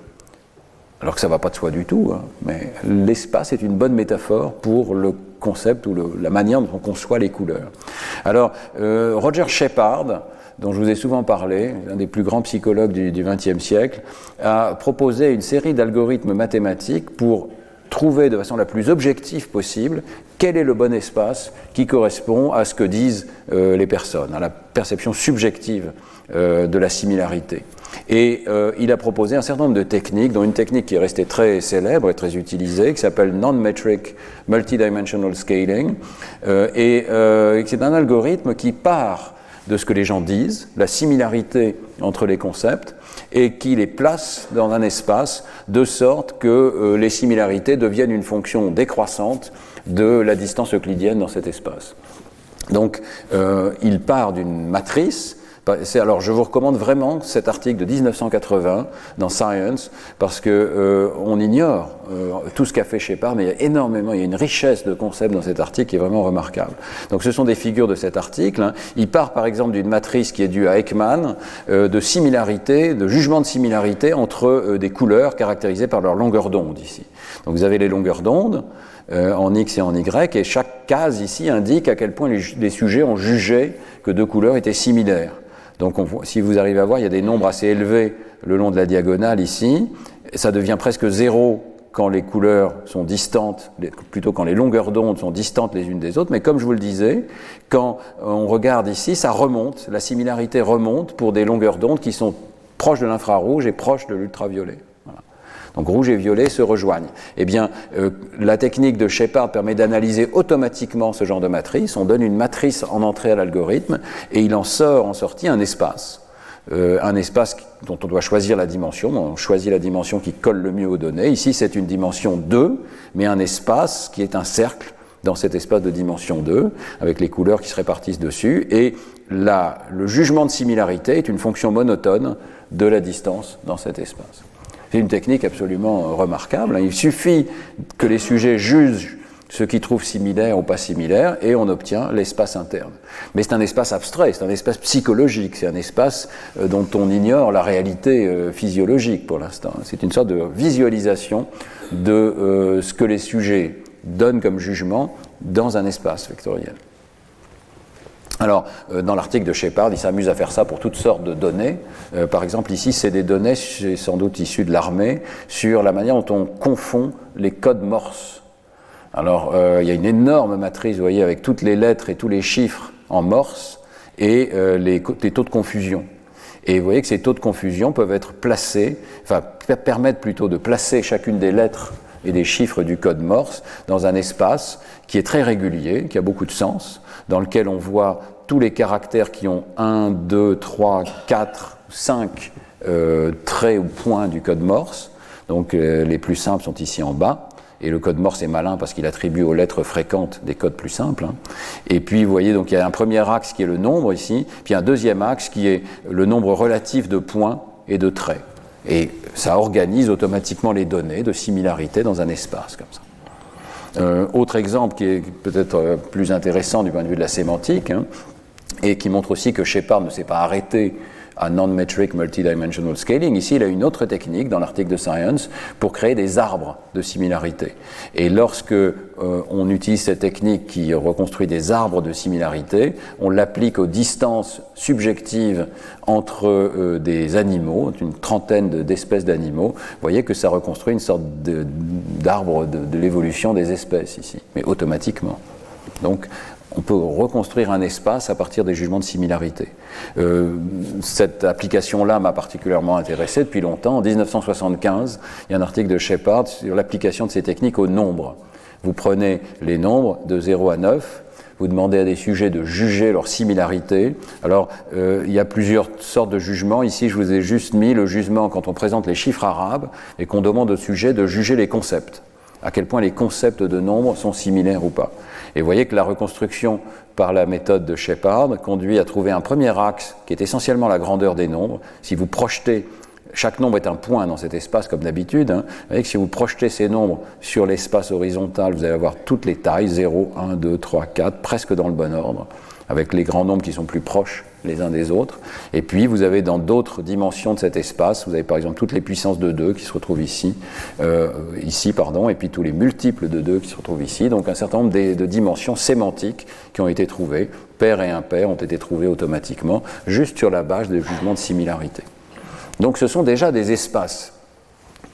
Speaker 2: Alors que ça ne va pas de soi du tout, hein, mais l'espace est une bonne métaphore pour le concept ou la manière dont on conçoit les couleurs. Alors, euh, Roger Shepard, dont je vous ai souvent parlé, un des plus grands psychologues du XXe siècle, a proposé une série d'algorithmes mathématiques pour trouver de façon la plus objective possible quel est le bon espace qui correspond à ce que disent euh, les personnes, à la perception subjective euh, de la similarité. Et euh, il a proposé un certain nombre de techniques, dont une technique qui est restée très célèbre et très utilisée, qui s'appelle Non-Metric Multidimensional Scaling. et c'est un algorithme qui part de ce que les gens disent, la similarité entre les concepts, et qui les place dans un espace de sorte que euh, les similarités deviennent une fonction décroissante de la distance euclidienne dans cet espace. Donc, euh, il part d'une matrice alors, je vous recommande vraiment cet article de 1980 dans Science, parce que euh, on ignore euh, tout ce qu'a fait Shepard, mais il y a énormément, il y a une richesse de concepts dans cet article qui est vraiment remarquable. Donc, ce sont des figures de cet article. Hein. Il part, par exemple, d'une matrice qui est due à Ekman, euh, de similarité, de jugement de similarité entre des couleurs caractérisées par leur longueur d'onde ici. Donc, vous avez les longueurs d'onde. en X et en Y, et chaque case ici indique à quel point les, les sujets ont jugé que deux couleurs étaient similaires. Donc si vous arrivez à voir, il y a des nombres assez élevés le long de la diagonale ici. ça devient presque zéro quand les couleurs sont distantes, plutôt quand les longueurs d'onde sont distantes les unes des autres. Mais comme je vous le disais, quand on regarde ici, ça remonte, la similarité remonte pour des longueurs d'onde qui sont proches de l'infrarouge et proches de l'ultraviolet. Donc rouge et violet se rejoignent. Eh bien, euh, la technique de Shepard permet d'analyser automatiquement ce genre de matrice. On donne une matrice en entrée à l'algorithme et il en sort en sortie un espace. Euh, un espace dont on doit choisir la dimension. On choisit la dimension qui colle le mieux aux données. Ici, c'est une dimension 2, mais un espace qui est un cercle dans cet espace de dimension 2, avec les couleurs qui se répartissent dessus. Et là, le jugement de similarité est une fonction monotone de la distance dans cet espace. C'est une technique absolument remarquable. Il suffit que les sujets jugent ce qu'ils trouvent similaire ou pas similaire, et on obtient l'espace interne. Mais c'est un espace abstrait, c'est un espace psychologique, c'est un espace euh, dont on ignore la réalité euh, physiologique pour l'instant. C'est une sorte de visualisation de euh, ce que les sujets donnent comme jugement dans un espace vectoriel. Alors, euh, dans l'article de Shepard, il s'amuse à faire ça pour toutes sortes de données. Euh, par exemple, ici, c'est des données, sans doute issues de l'armée, sur la manière dont on confond les codes Morse. Alors, euh, il y a une énorme matrice, vous voyez, avec toutes les lettres et tous les chiffres en Morse et les, les, taux de confusion. Et vous voyez que ces taux de confusion peuvent être placés, enfin, permettent plutôt de placer chacune des lettres et des chiffres du code Morse dans un espace qui est très régulier, qui a beaucoup de sens, dans lequel on voit tous les caractères qui ont 1, 2, 3, 4, 5 traits ou points du code Morse. Donc euh, les plus simples sont ici en bas. Et le code Morse est malin parce qu'il attribue aux lettres fréquentes des codes plus simples. Hein. Et puis, vous voyez, donc il y a un premier axe qui est le nombre ici, puis un deuxième axe qui est le nombre relatif de points et de traits. Et ça organise automatiquement les données de similarité dans un espace comme ça. Euh, autre exemple qui est peut-être euh, plus intéressant du point de vue de la sémantique, hein, et qui montre aussi que Shepard ne s'est pas arrêté à non-metric multidimensional scaling. Ici, il a une autre technique dans l'article de Science pour créer des arbres de similarité. Et lorsque euh, on utilise cette technique qui reconstruit des arbres de similarité, on l'applique aux distances subjectives entre euh, des animaux, une trentaine d'espèces d'animaux. Vous voyez que ça reconstruit une sorte d'arbre de, de l'évolution des espèces ici, mais automatiquement. Donc, on peut reconstruire un espace à partir des jugements de similarité. Euh, cette application-là m'a particulièrement intéressé depuis longtemps. En 1975, il y a un article de Shepard sur l'application de ces techniques aux nombres. Vous prenez les nombres de 0 à 9, vous demandez à des sujets de juger leur similarité. Alors, euh, il y a plusieurs sortes de jugements. Ici, je vous ai juste mis le jugement quand on présente les chiffres arabes et qu'on demande au sujet de juger les concepts. À quel point les concepts de nombres sont similaires ou pas. Et vous voyez que la reconstruction par la méthode de Shepard conduit à trouver un premier axe qui est essentiellement la grandeur des nombres. Si vous projetez, chaque nombre est un point dans cet espace comme d'habitude, hein, vous voyez que si vous projetez ces nombres sur l'espace horizontal, vous allez avoir toutes les tailles, 0, 1, 2, 3, 4, presque dans le bon ordre, avec les grands nombres qui sont plus proches les uns des autres. Et puis vous avez dans d'autres dimensions de cet espace, vous avez par exemple toutes les puissances de 2 qui se retrouvent ici, euh, ici pardon, et puis tous les multiples de 2 qui se retrouvent ici. Donc un certain nombre de, dimensions sémantiques qui ont été trouvées, pair et impair ont été trouvées automatiquement, juste sur la base des jugements de similarité. Donc ce sont déjà des espaces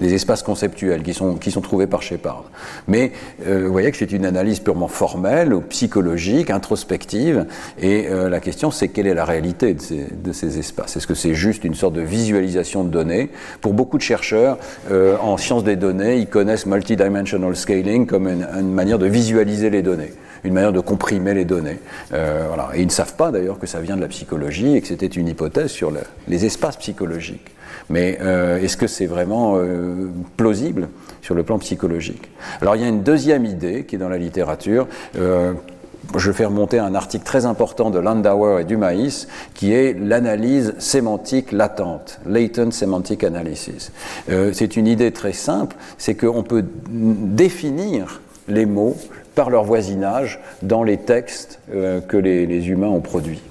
Speaker 2: des espaces conceptuels qui sont, qui sont trouvés par Shepard. Mais euh, vous voyez que c'est une analyse purement formelle, ou psychologique, introspective, et euh, la question c'est quelle est la réalité de ces, de ces espaces? Est-ce que c'est juste une sorte de visualisation de données? Pour beaucoup de chercheurs euh, en sciences des données, ils connaissent multidimensional scaling comme une, manière de visualiser les données une manière de comprimer les données. Voilà. Et ils ne savent pas d'ailleurs que ça vient de la psychologie et que c'était une hypothèse sur le, les espaces psychologiques. Mais euh, est-ce que c'est vraiment euh, plausible sur le plan psychologique? Alors il y a une deuxième idée qui est dans la littérature. Euh, je fais remonter un article très important de Landauer et du Maïs, qui est l'analyse sémantique latente, latent semantic analysis. C'est une idée très simple, c'est qu'on peut définir les mots par leur voisinage dans les textes que les humains ont produits.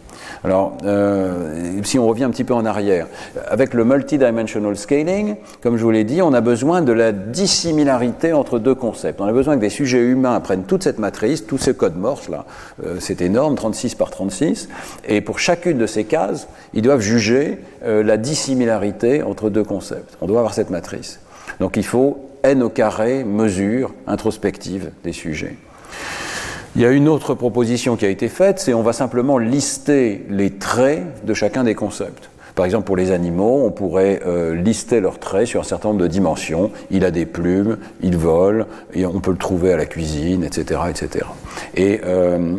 Speaker 2: Alors, euh, si on revient un petit peu en arrière, avec le multidimensional scaling, comme je vous l'ai dit, on a besoin de la dissimilarité entre deux concepts. On a besoin que des sujets humains prennent toute cette matrice, tous ces codes morse là, euh, c'est énorme, 36 par 36, et pour chacune de ces cases, ils doivent juger euh, la dissimilarité entre deux concepts. On doit avoir cette matrice. Donc il faut n au carré mesure introspective des sujets. Il y a une autre proposition qui a été faite, c'est on va simplement lister les traits de chacun des concepts. Par exemple, pour les animaux, on pourrait euh, lister leurs traits sur un certain nombre de dimensions. Il a des plumes, il vole, on peut le trouver à la cuisine, etc., etc. Et euh,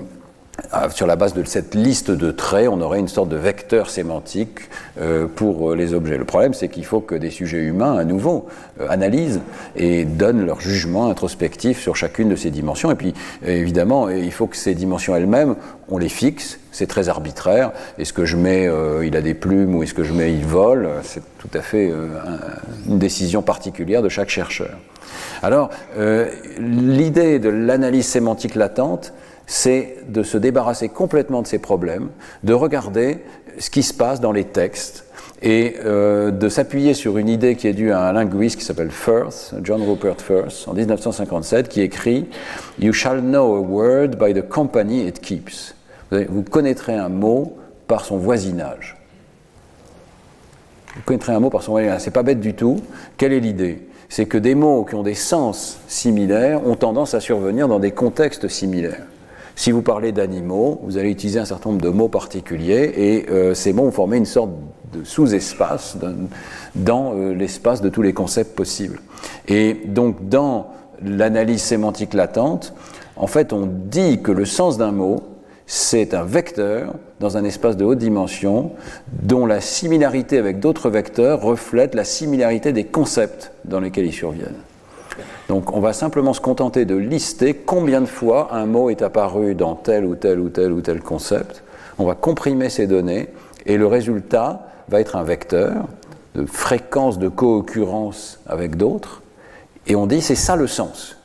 Speaker 2: sur la base de cette liste de traits, on aurait une sorte de vecteur sémantique euh, pour les objets. Le problème, c'est qu'il faut que des sujets humains, à nouveau, euh, analysent et donnent leur jugement introspectif sur chacune de ces dimensions. Et puis, évidemment, il faut que ces dimensions elles-mêmes, on les fixe. C'est très arbitraire. Est-ce que je mets euh, il a des plumes ou est-ce que je mets il vole? C'est tout à fait euh, un, une décision particulière de chaque chercheur. Alors, euh, l'idée de l'analyse sémantique latente, c'est de se débarrasser complètement de ces problèmes, de regarder ce qui se passe dans les textes et euh, de s'appuyer sur une idée qui est due à un linguiste qui s'appelle Firth, John Rupert Firth, en 1957, qui écrit You shall know a word by the company it keeps. Vous connaîtrez un mot par son voisinage. Vous connaîtrez un mot par son voisinage. C'est pas bête du tout. Quelle est l'idée? C'est que des mots qui ont des sens similaires ont tendance à survenir dans des contextes similaires. Si vous parlez d'animaux, vous allez utiliser un certain nombre de mots particuliers et euh, ces mots vont former une sorte de sous-espace dans euh, l'espace de tous les concepts possibles. Et donc dans l'analyse sémantique latente, en fait on dit que le sens d'un mot, c'est un vecteur dans un espace de haute dimension dont la similarité avec d'autres vecteurs reflète la similarité des concepts dans lesquels ils surviennent. Donc on va simplement se contenter de lister combien de fois un mot est apparu dans tel ou tel ou tel ou tel concept. On va comprimer ces données et le résultat va être un vecteur de fréquence de co-occurrence avec d'autres. Et on dit c'est ça le sens.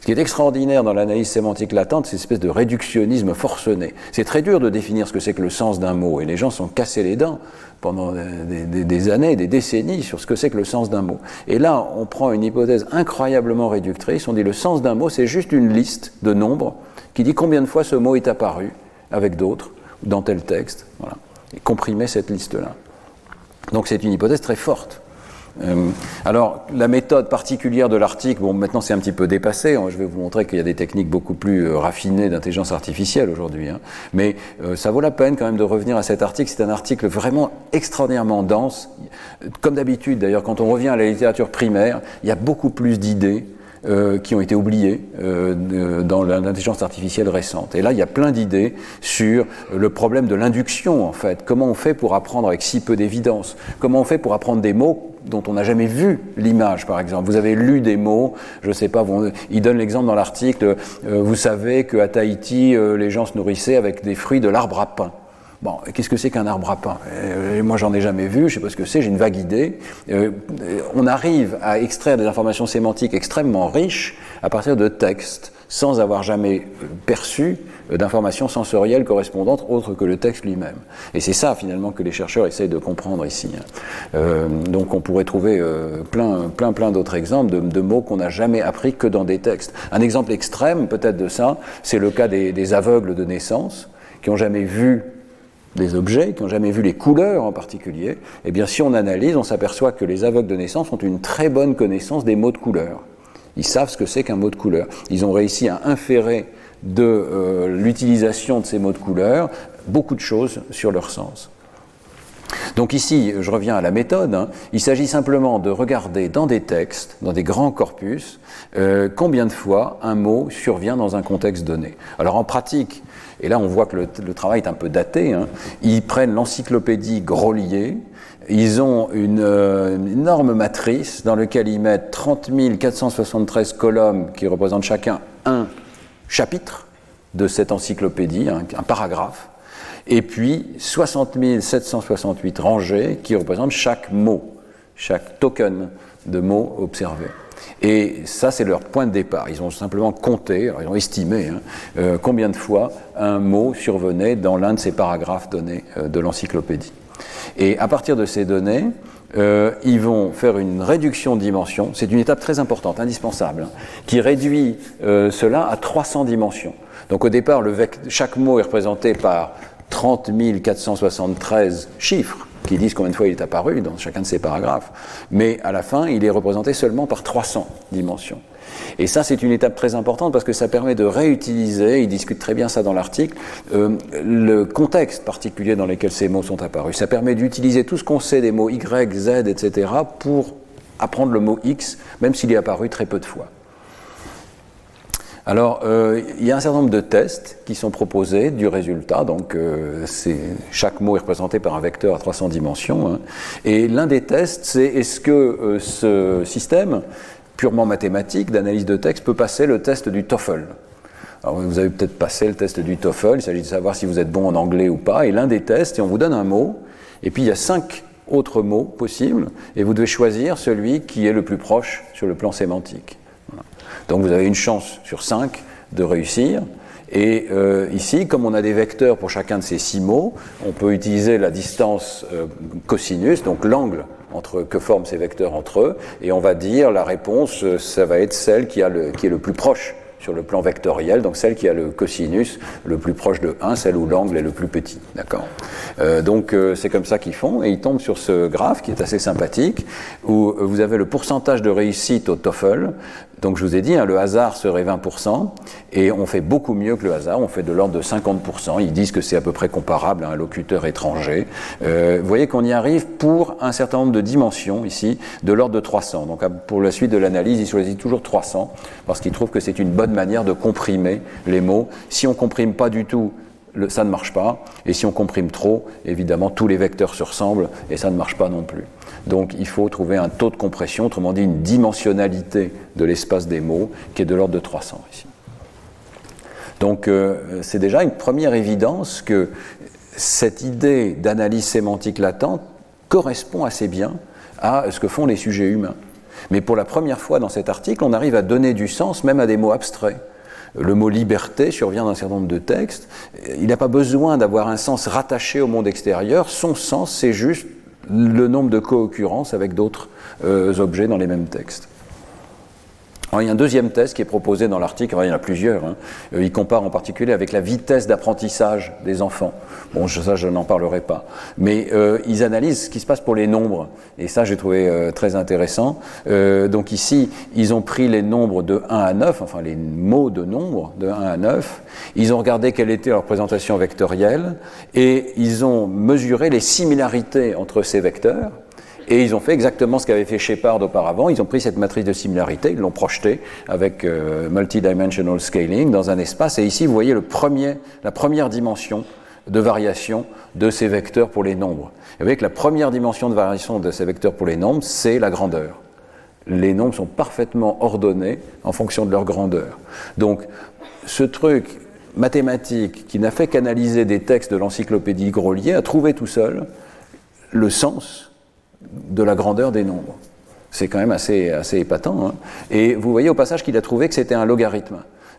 Speaker 2: Ce qui est extraordinaire dans l'analyse sémantique latente, c'est une espèce de réductionnisme forcené. C'est très dur de définir ce que c'est que le sens d'un mot, et les gens sont cassés les dents pendant des, années, des décennies sur ce que c'est que le sens d'un mot. Et là, on prend une hypothèse incroyablement réductrice, on dit le sens d'un mot, c'est juste une liste de nombres qui dit combien de fois ce mot est apparu avec d'autres, dans tel texte, voilà. Et comprimer cette liste-là. Donc c'est une hypothèse très forte. Euh, alors, la méthode particulière de l'article, bon, maintenant c'est un petit peu dépassé. Je vais vous montrer qu'il y a des techniques beaucoup plus euh, raffinées d'intelligence artificielle aujourd'hui. Hein. Mais euh, ça vaut la peine quand même de revenir à cet article. C'est un article vraiment extraordinairement dense. Comme d'habitude, d'ailleurs, quand on revient à la littérature primaire, il y a beaucoup plus d'idées euh, qui ont été oubliées euh, dans l'intelligence artificielle récente. Et là, il y a plein d'idées sur le problème de l'induction, en fait. Comment on fait pour apprendre avec si peu d'évidence? Comment on fait pour apprendre des mots dont on n'a jamais vu l'image, par exemple? Vous avez lu des mots, je ne sais pas, vous, il donne l'exemple dans l'article, euh, vous savez qu'à Tahiti, euh, les gens se nourrissaient avec des fruits de l'arbre à pain. Bon, qu'est-ce que c'est qu'un arbre à pain? Euh, Moi, j'en ai jamais vu, je sais pas ce que c'est, j'ai une vague idée. Euh, on arrive à extraire des informations sémantiques extrêmement riches à partir de textes sans avoir jamais perçu d'informations sensorielles correspondantes autres que le texte lui-même. Et c'est ça finalement que les chercheurs essayent de comprendre ici. Hein. Euh, donc on pourrait trouver euh, plein, plein, plein d'autres exemples de, mots qu'on n'a jamais appris que dans des textes. Un exemple extrême peut-être de ça, c'est le cas des, des aveugles de naissance qui n'ont jamais vu des objets, qui n'ont jamais vu les couleurs en particulier, eh bien si on analyse, on s'aperçoit que les aveugles de naissance ont une très bonne connaissance des mots de couleur. Ils savent ce que c'est qu'un mot de couleur. Ils ont réussi à inférer de euh, l'utilisation de ces mots de couleur beaucoup de choses sur leur sens. Donc ici, je reviens à la méthode, hein. il s'agit simplement de regarder dans des textes, dans des grands corpus, euh, combien de fois un mot survient dans un contexte donné. Alors en pratique, et là on voit que le, travail est un peu daté, hein, ils prennent l'encyclopédie Grolier, ils ont une, euh, énorme matrice dans laquelle ils mettent 30 473 colonnes qui représentent chacun un chapitre de cette encyclopédie, un, paragraphe, et puis 60 768 rangées qui représentent chaque mot, chaque token de mots observés. Et ça, c'est leur point de départ. Ils ont simplement compté, ils ont estimé hein, euh, combien de fois un mot survenait dans l'un de ces paragraphes donnés euh, de l'encyclopédie. Et à partir de ces données, euh, ils vont faire une réduction de dimension. C'est une étape très importante, indispensable, hein, qui réduit cela à 300 dimensions. Donc au départ, chaque mot est représenté par 30 473 chiffres qui disent combien de fois il est apparu dans chacun de ces paragraphes. Mais à la fin, il est représenté seulement par 300 dimensions. Et ça, c'est une étape très importante parce que ça permet de réutiliser, il discute très bien ça dans l'article, euh, le contexte particulier dans lequel ces mots sont apparus. Ça permet d'utiliser tout ce qu'on sait des mots Y, Z, etc. pour apprendre le mot X, même s'il est apparu très peu de fois. Alors, euh, il y a un certain nombre de tests qui sont proposés du résultat. Donc, euh, chaque mot est représenté par un vecteur à 300 dimensions. Hein. Et l'un des tests, c'est est-ce que ce système purement mathématique d'analyse de texte peut passer le test du TOEFL? Alors vous avez peut-être passé le test du TOEFL, il s'agit de savoir si vous êtes bon en anglais ou pas, et l'un des tests, et on vous donne un mot, et puis il y a cinq autres mots possibles, et vous devez choisir celui qui est le plus proche sur le plan sémantique. Donc vous avez une chance sur cinq de réussir, et euh, ici, comme on a des vecteurs pour chacun de ces six mots, on peut utiliser la distance euh, cosinus, donc l'angle entre, que forment ces vecteurs entre eux, et on va dire la réponse, euh, ça va être celle qui, est le plus proche sur le plan vectoriel, donc celle qui a le cosinus le plus proche de 1, celle où l'angle est le plus petit. D'accord euh, Donc euh, c'est comme ça qu'ils font, et ils tombent sur ce graphe qui est assez sympathique, où vous avez le pourcentage de réussite au TOEFL donc je vous ai dit, hein, le hasard serait 20%, et on fait beaucoup mieux que le hasard, on fait de l'ordre de 50%. Ils disent que c'est à peu près comparable à un locuteur étranger. Euh, vous voyez qu'on y arrive pour un certain nombre de dimensions ici, de l'ordre de 300. Donc pour la suite de l'analyse, ils choisissent toujours 300, parce qu'ils trouvent que c'est une bonne manière de comprimer les mots. Si on comprime pas du tout, ça ne marche pas. Et si on comprime trop, évidemment, tous les vecteurs se ressemblent et ça ne marche pas non plus. Donc il faut trouver un taux de compression, autrement dit une dimensionnalité de l'espace des mots qui est de l'ordre de 300 ici. Donc euh, c'est déjà une première évidence que cette idée d'analyse sémantique latente correspond assez bien à ce que font les sujets humains. Mais pour la première fois dans cet article, on arrive à donner du sens même à des mots abstraits. Le mot liberté survient dans un certain nombre de textes. Il n'a pas besoin d'avoir un sens rattaché au monde extérieur. Son sens, c'est juste le nombre de co-occurrences avec d'autres euh, objets dans les mêmes textes. Il y a un deuxième test qui est proposé dans l'article, il y en a plusieurs. Hein. Euh, il compare en particulier avec la vitesse d'apprentissage des enfants. Bon, ça, je n'en parlerai pas. Mais euh, ils analysent ce qui se passe pour les nombres. Et ça, j'ai trouvé très intéressant. donc ici, ils ont pris les nombres de 1 à 9, enfin les mots de nombres de 1 à 9. Ils ont regardé quelle était leur représentation vectorielle. Et ils ont mesuré les similarités entre ces vecteurs. Et ils ont fait exactement ce qu'avait fait Shepard auparavant. Ils ont pris cette matrice de similarité, ils l'ont projetée avec euh, multidimensional scaling dans un espace. Et ici, vous voyez la première dimension de variation de ces vecteurs pour les nombres. Vous voyez que la première dimension de variation de ces vecteurs pour les nombres, c'est la grandeur. Les nombres sont parfaitement ordonnés en fonction de leur grandeur. Donc, ce truc mathématique qui n'a fait qu'analyser des textes de l'encyclopédie Grolier a trouvé tout seul le sens de la grandeur des nombres. C'est quand même assez, assez épatant. Hein. Et vous voyez au passage qu'il a trouvé que c'était un logarithme.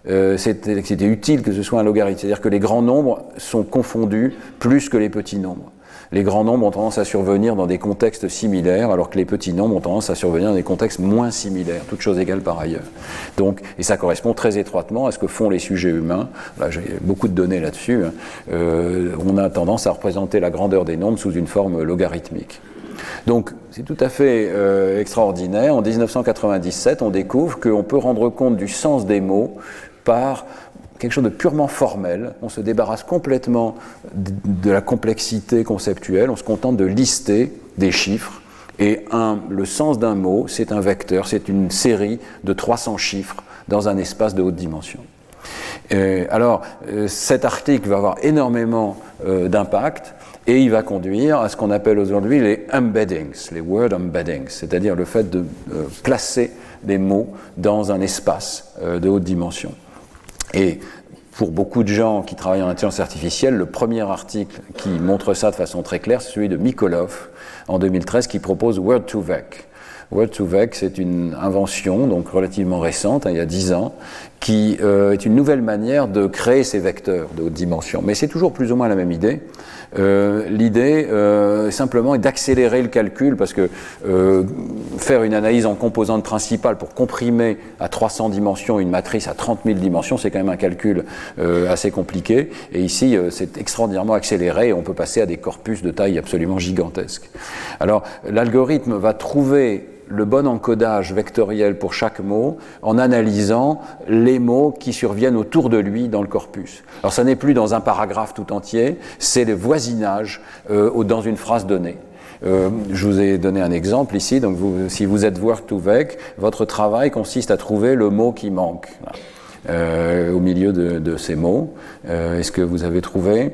Speaker 2: euh, c'était utile que ce soit un logarithme. C'est-à-dire que les grands nombres sont confondus plus que les petits nombres. Les grands nombres ont tendance à survenir dans des contextes similaires, alors que les petits nombres ont tendance à survenir dans des contextes moins similaires, toutes choses égales par ailleurs. Donc, et ça correspond très étroitement à ce que font les sujets humains. Là, j'ai beaucoup de données là-dessus. Hein. Euh, on a tendance à représenter la grandeur des nombres sous une forme logarithmique. Donc, c'est tout à fait euh, extraordinaire. En 1997, on découvre qu'on peut rendre compte du sens des mots par quelque chose de purement formel. On se débarrasse complètement de la complexité conceptuelle. On se contente de lister des chiffres. Et un, le sens d'un mot, c'est un vecteur, c'est une série de 300 chiffres dans un espace de haute dimension. alors, euh, cet article va avoir énormément euh, d'impact et il va conduire à ce qu'on appelle aujourd'hui les embeddings, les word embeddings, c'est-à-dire le fait de euh, placer des mots dans un espace de haute dimension. Et pour beaucoup de gens qui travaillent en intelligence artificielle, le premier article qui montre ça de façon très claire, c'est celui de Mikolov en 2013 qui propose Word2Vec. Word2Vec, c'est une invention, donc relativement récente, hein, il y a 10 ans, qui euh, est une nouvelle manière de créer ces vecteurs de haute dimension. Mais c'est toujours plus ou moins la même idée. Euh, l'idée euh, simplement est d'accélérer le calcul parce que faire une analyse en composantes principales pour comprimer à 300 dimensions une matrice à 30 000 dimensions, c'est quand même un calcul assez compliqué. Et ici, c'est extraordinairement accéléré et on peut passer à des corpus de taille absolument gigantesque. Alors, l'algorithme va trouver le bon encodage vectoriel pour chaque mot en analysant les mots qui surviennent autour de lui dans le corpus. Alors ça n'est plus dans un paragraphe tout entier, c'est le voisinage euh, dans une phrase donnée. Euh, je vous ai donné un exemple ici, donc si vous êtes Word2Vec, votre travail consiste à trouver le mot qui manque euh, au milieu de ces mots. Est-ce que vous avez trouvé?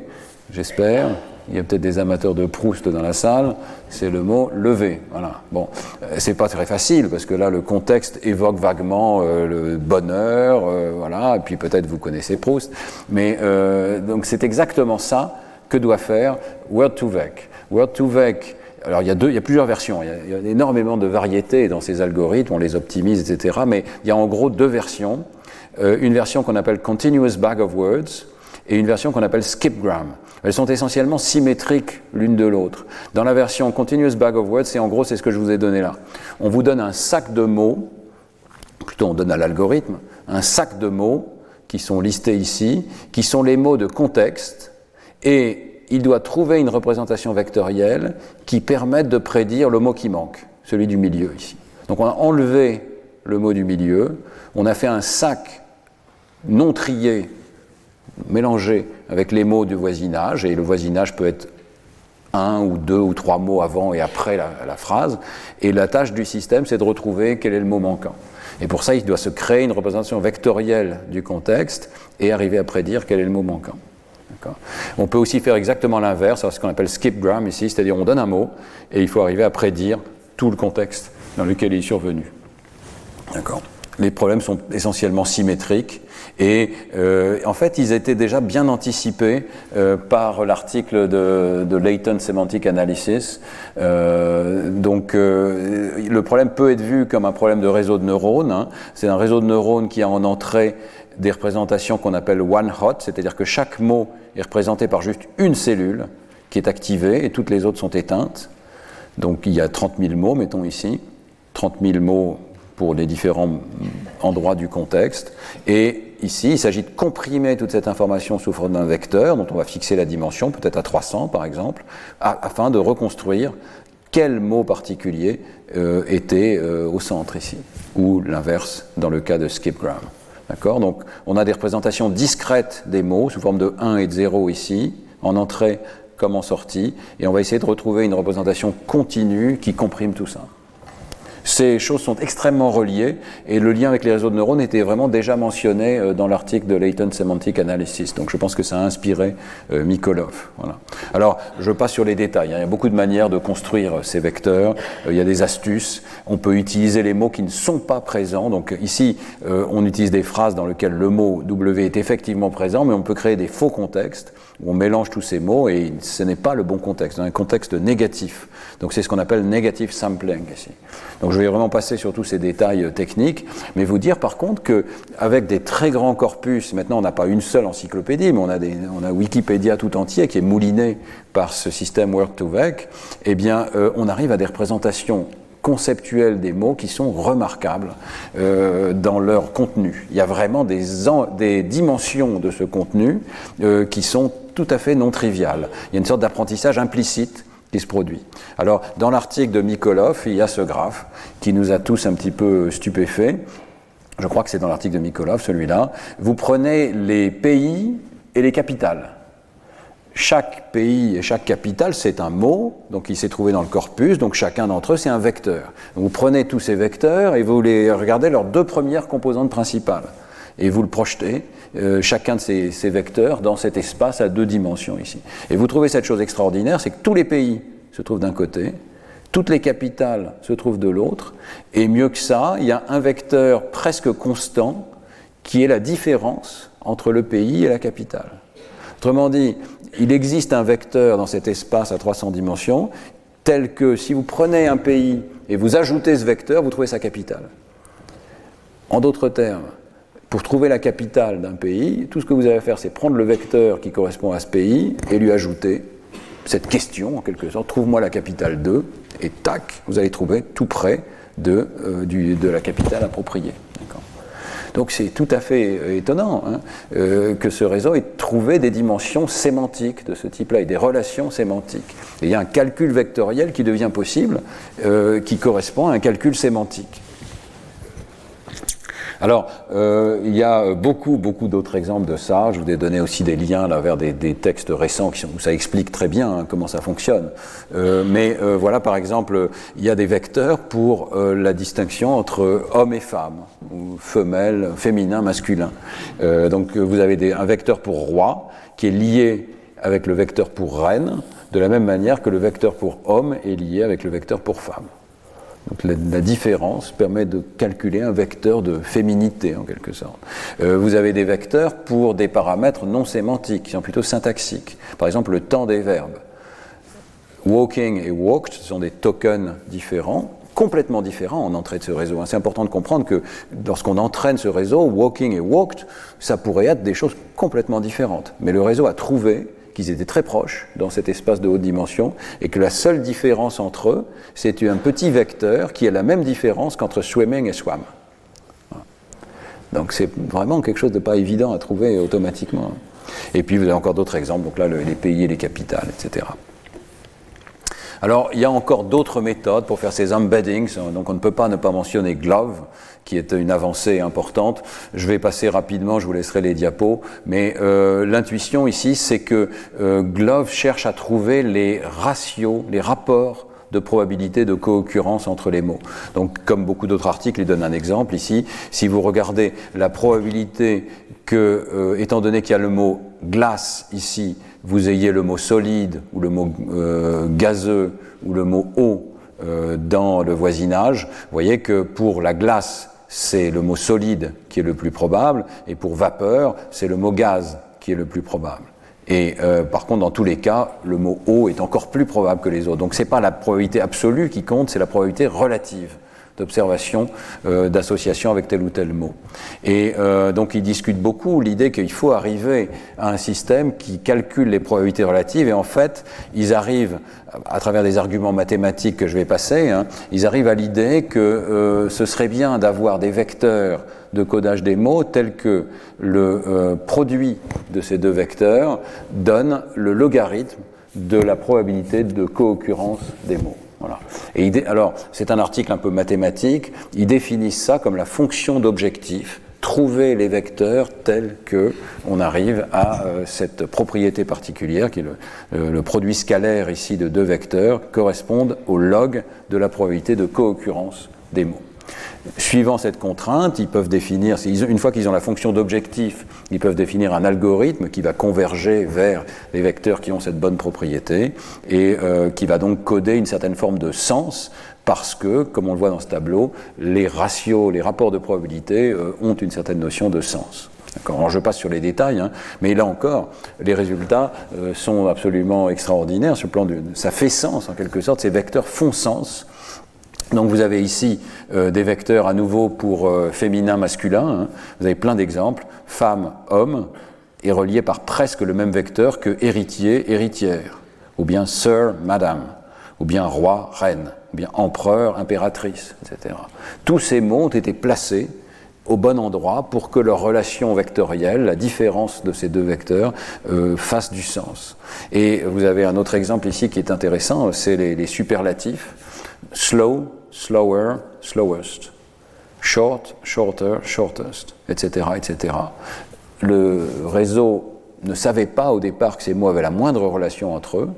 Speaker 2: J'espère il y a peut-être des amateurs de Proust dans la salle, c'est le mot lever. Voilà. Bon, euh, c'est pas très facile parce que là le contexte évoque vaguement euh, le bonheur, euh, voilà, et puis peut-être vous connaissez Proust, mais donc c'est exactement ça que doit faire Word2Vec. Word2Vec alors il y, a deux, il y a plusieurs versions, il y a, il y a, énormément de variétés dans ces algorithmes, on les optimise, etc. Mais il y a en gros deux versions. une version qu'on appelle Continuous Bag of Words et une version qu'on appelle Skipgram. Elles sont essentiellement symétriques l'une de l'autre. Dans la version Continuous Bag of Words, c'est en gros c'est ce que je vous ai donné là. On vous donne un sac de mots, plutôt on donne à l'algorithme, un sac de mots qui sont listés ici, qui sont les mots de contexte, et il doit trouver une représentation vectorielle qui permette de prédire le mot qui manque, celui du milieu ici. Donc on a enlevé le mot du milieu, on a fait un sac non trié mélanger avec les mots du voisinage, et le voisinage peut être un ou deux ou trois mots avant et après la, phrase, et la tâche du système, c'est de retrouver quel est le mot manquant. Et pour ça, il doit se créer une représentation vectorielle du contexte et arriver à prédire quel est le mot manquant. On peut aussi faire exactement l'inverse, ce qu'on appelle skipgram ici, c'est-à-dire on donne un mot et il faut arriver à prédire tout le contexte dans lequel il est survenu. Les problèmes sont essentiellement symétriques et euh, en fait ils étaient déjà bien anticipés euh, par l'article de, de Latent Semantic Analysis. Euh, donc le problème peut être vu comme un problème de réseau de neurones. Hein. C'est un réseau de neurones qui a en entrée des représentations qu'on appelle one hot, c'est-à-dire que chaque mot est représenté par juste une cellule qui est activée et toutes les autres sont éteintes. Donc il y a 30 000 mots, mettons ici, 30 000 mots pour les différents endroits du contexte. Et ici, il s'agit de comprimer toute cette information sous forme d'un vecteur dont on va fixer la dimension, peut-être à 300 par exemple, afin de reconstruire quel mot particulier euh, était euh, au centre ici, ou l'inverse dans le cas de skipgram. D'accord? Donc on a des représentations discrètes des mots sous forme de 1 et de 0 ici, en entrée comme en sortie, et on va essayer de retrouver une représentation continue qui comprime tout ça. Ces choses sont extrêmement reliées et le lien avec les réseaux de neurones était vraiment déjà mentionné euh, dans l'article de Latent Semantic Analysis. Donc je pense que ça a inspiré euh, Mikolov. Voilà. Alors je passe sur les détails. Hein. Il y a beaucoup de manières de construire euh, ces vecteurs. Il y a des astuces. On peut utiliser les mots qui ne sont pas présents. Donc ici, on utilise des phrases dans lesquelles le mot W est effectivement présent, mais on peut créer des faux contextes on mélange tous ces mots et ce n'est pas le bon contexte, un contexte négatif. Donc c'est ce qu'on appelle negative sampling ici. Donc je vais vraiment passer sur tous ces détails euh, techniques, mais vous dire par contre qu'avec des très grands corpus, maintenant on n'a pas une seule encyclopédie, mais on a, on a Wikipédia tout entier qui est mouliné par ce système Word2Vec, eh bien euh, on arrive à des représentations conceptuelles des mots qui sont remarquables euh, dans leur contenu. Il y a vraiment des, des dimensions de ce contenu euh, qui sont tout à fait non triviales. Il y a une sorte d'apprentissage implicite qui se produit. Alors, dans l'article de Mikolov, il y a ce graphe qui nous a tous un petit peu stupéfaits. Je crois que c'est dans l'article de Mikolov, celui-là. Vous prenez les pays et les capitales. Chaque pays et chaque capitale, c'est un mot, donc il s'est trouvé dans le corpus, donc chacun d'entre eux, c'est un vecteur. vous prenez tous ces vecteurs et vous les regardez leurs deux premières composantes principales. Et vous le projetez, euh, chacun de ces, ces, vecteurs, dans cet espace à deux dimensions ici. Et vous trouvez cette chose extraordinaire, c'est que tous les pays se trouvent d'un côté, toutes les capitales se trouvent de l'autre, et mieux que ça, il y a un vecteur presque constant qui est la différence entre le pays et la capitale. Autrement dit, il existe un vecteur dans cet espace à 300 dimensions, tel que si vous prenez un pays et vous ajoutez ce vecteur, vous trouvez sa capitale. En d'autres termes, pour trouver la capitale d'un pays, tout ce que vous à faire, c'est prendre le vecteur qui correspond à ce pays et lui ajouter cette question, en quelque sorte, trouve-moi la capitale de, et tac, vous allez trouver tout près de, euh, de la capitale appropriée. Donc c'est tout à fait euh, étonnant hein, euh, que ce réseau ait trouvé des dimensions sémantiques de ce type-là et des relations sémantiques. Il y a un calcul vectoriel qui devient possible, euh, qui correspond à un calcul sémantique. Alors, euh, il y a beaucoup, beaucoup d'autres exemples de ça. Je vous ai donné aussi des liens là, vers des, textes récents qui sont, où ça explique très bien hein, comment ça fonctionne. Euh, mais euh, voilà, par exemple, il y a des vecteurs pour la distinction entre homme et femme, ou femelle, féminin, masculin. donc, vous avez un vecteur pour roi qui est lié avec le vecteur pour reine, de la même manière que le vecteur pour homme est lié avec le vecteur pour femme. Donc la, différence permet de calculer un vecteur de féminité en quelque sorte. Euh, vous avez des vecteurs pour des paramètres non sémantiques, qui sont plutôt syntaxiques. Par exemple, le temps des verbes. Walking et walked sont des tokens différents, complètement différents en entrée de ce réseau. C'est important de comprendre que lorsqu'on entraîne ce réseau, walking et walked, ça pourrait être des choses complètement différentes. Mais le réseau a trouvé qu'ils étaient très proches dans cet espace de haute dimension et que la seule différence entre eux, c'est un petit vecteur qui a la même différence qu'entre swimming et swam. Donc c'est vraiment quelque chose de pas évident à trouver automatiquement. Et puis vous avez encore d'autres exemples, donc là les pays et les capitales, etc. Alors, il y a encore d'autres méthodes pour faire ces embeddings, donc on ne peut pas ne pas mentionner Glove, qui est une avancée importante. Je vais passer rapidement, je vous laisserai les diapos, mais euh, l'intuition ici, c'est que euh, Glove cherche à trouver les ratios, les rapports de probabilité de co-occurrence entre les mots. Donc, comme beaucoup d'autres articles, il donne un exemple ici. Si vous regardez la probabilité que, euh, étant donné qu'il y a le mot glace ici, vous ayez le mot solide ou le mot gazeux ou le mot eau dans le voisinage, vous voyez que pour la glace, c'est le mot solide qui est le plus probable, et pour vapeur, c'est le mot gaz qui est le plus probable. Et euh, par contre, dans tous les cas, le mot eau est encore plus probable que les autres. Donc, ce n'est pas la probabilité absolue qui compte, c'est la probabilité relative d'observation, euh, d'association avec tel ou tel mot. Et euh, donc ils discutent beaucoup l'idée qu'il faut arriver à un système qui calcule les probabilités relatives et en fait ils arrivent à travers des arguments mathématiques que je vais passer, hein, ils arrivent à l'idée que euh, ce serait bien d'avoir des vecteurs de codage des mots tels que le euh, produit de ces deux vecteurs donne le logarithme de la probabilité de co-occurrence des mots. Voilà. Et alors, c'est un article un peu mathématique. Ils définissent ça comme la fonction d'objectif. Trouver les vecteurs tels que on arrive à euh, cette propriété particulière, qui est le, euh, le, produit scalaire ici de deux vecteurs, correspondent au log de la probabilité de co-occurrence des mots. Suivant cette contrainte, ils peuvent définir, une fois qu'ils ont la fonction d'objectif, ils peuvent définir un algorithme qui va converger vers les vecteurs qui ont cette bonne propriété et euh, qui va donc coder une certaine forme de sens parce que, comme on le voit dans ce tableau, les ratios, les rapports de probabilité euh, ont une certaine notion de sens. Je passe sur les détails, hein, mais là encore, les résultats euh, sont absolument extraordinaires sur le plan de... Ça fait sens en quelque sorte, ces vecteurs font sens Donc vous avez ici euh, des vecteurs à nouveau pour euh, féminin, masculin. Hein. Vous avez plein d'exemples. Femme, homme, est relié par presque le même vecteur que héritier, héritière, ou bien sir, madame, ou bien roi, reine, ou bien empereur, impératrice, etc. Tous ces mots ont été placés au bon endroit pour que leur relation vectorielle, la différence de ces deux vecteurs, euh, fasse du sens. Et vous avez un autre exemple ici qui est intéressant, c'est les, les superlatifs. Slow, slower, slowest. Short, shorter, shortest, etc., etc. Le réseau ne savait pas au départ que ces mots avaient la moindre relation entre eux.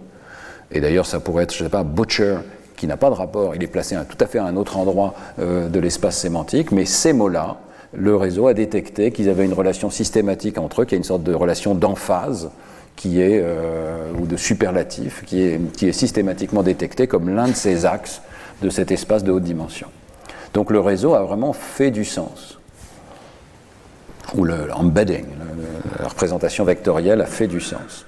Speaker 2: Et d'ailleurs, ça pourrait être, je ne sais pas, butcher, qui n'a pas de rapport, il est placé tout à fait à un autre endroit euh, de l'espace sémantique, mais ces mots-là, le réseau a détecté qu'ils avaient une relation systématique entre eux, qu'il y a une sorte de relation d'emphase qui est, euh, ou de superlatif, qui est, qui est systématiquement détectée comme l'un de ces axes de cet espace de haute dimension. Donc le réseau a vraiment fait du sens. Ou l'embedding, la représentation vectorielle a fait du sens.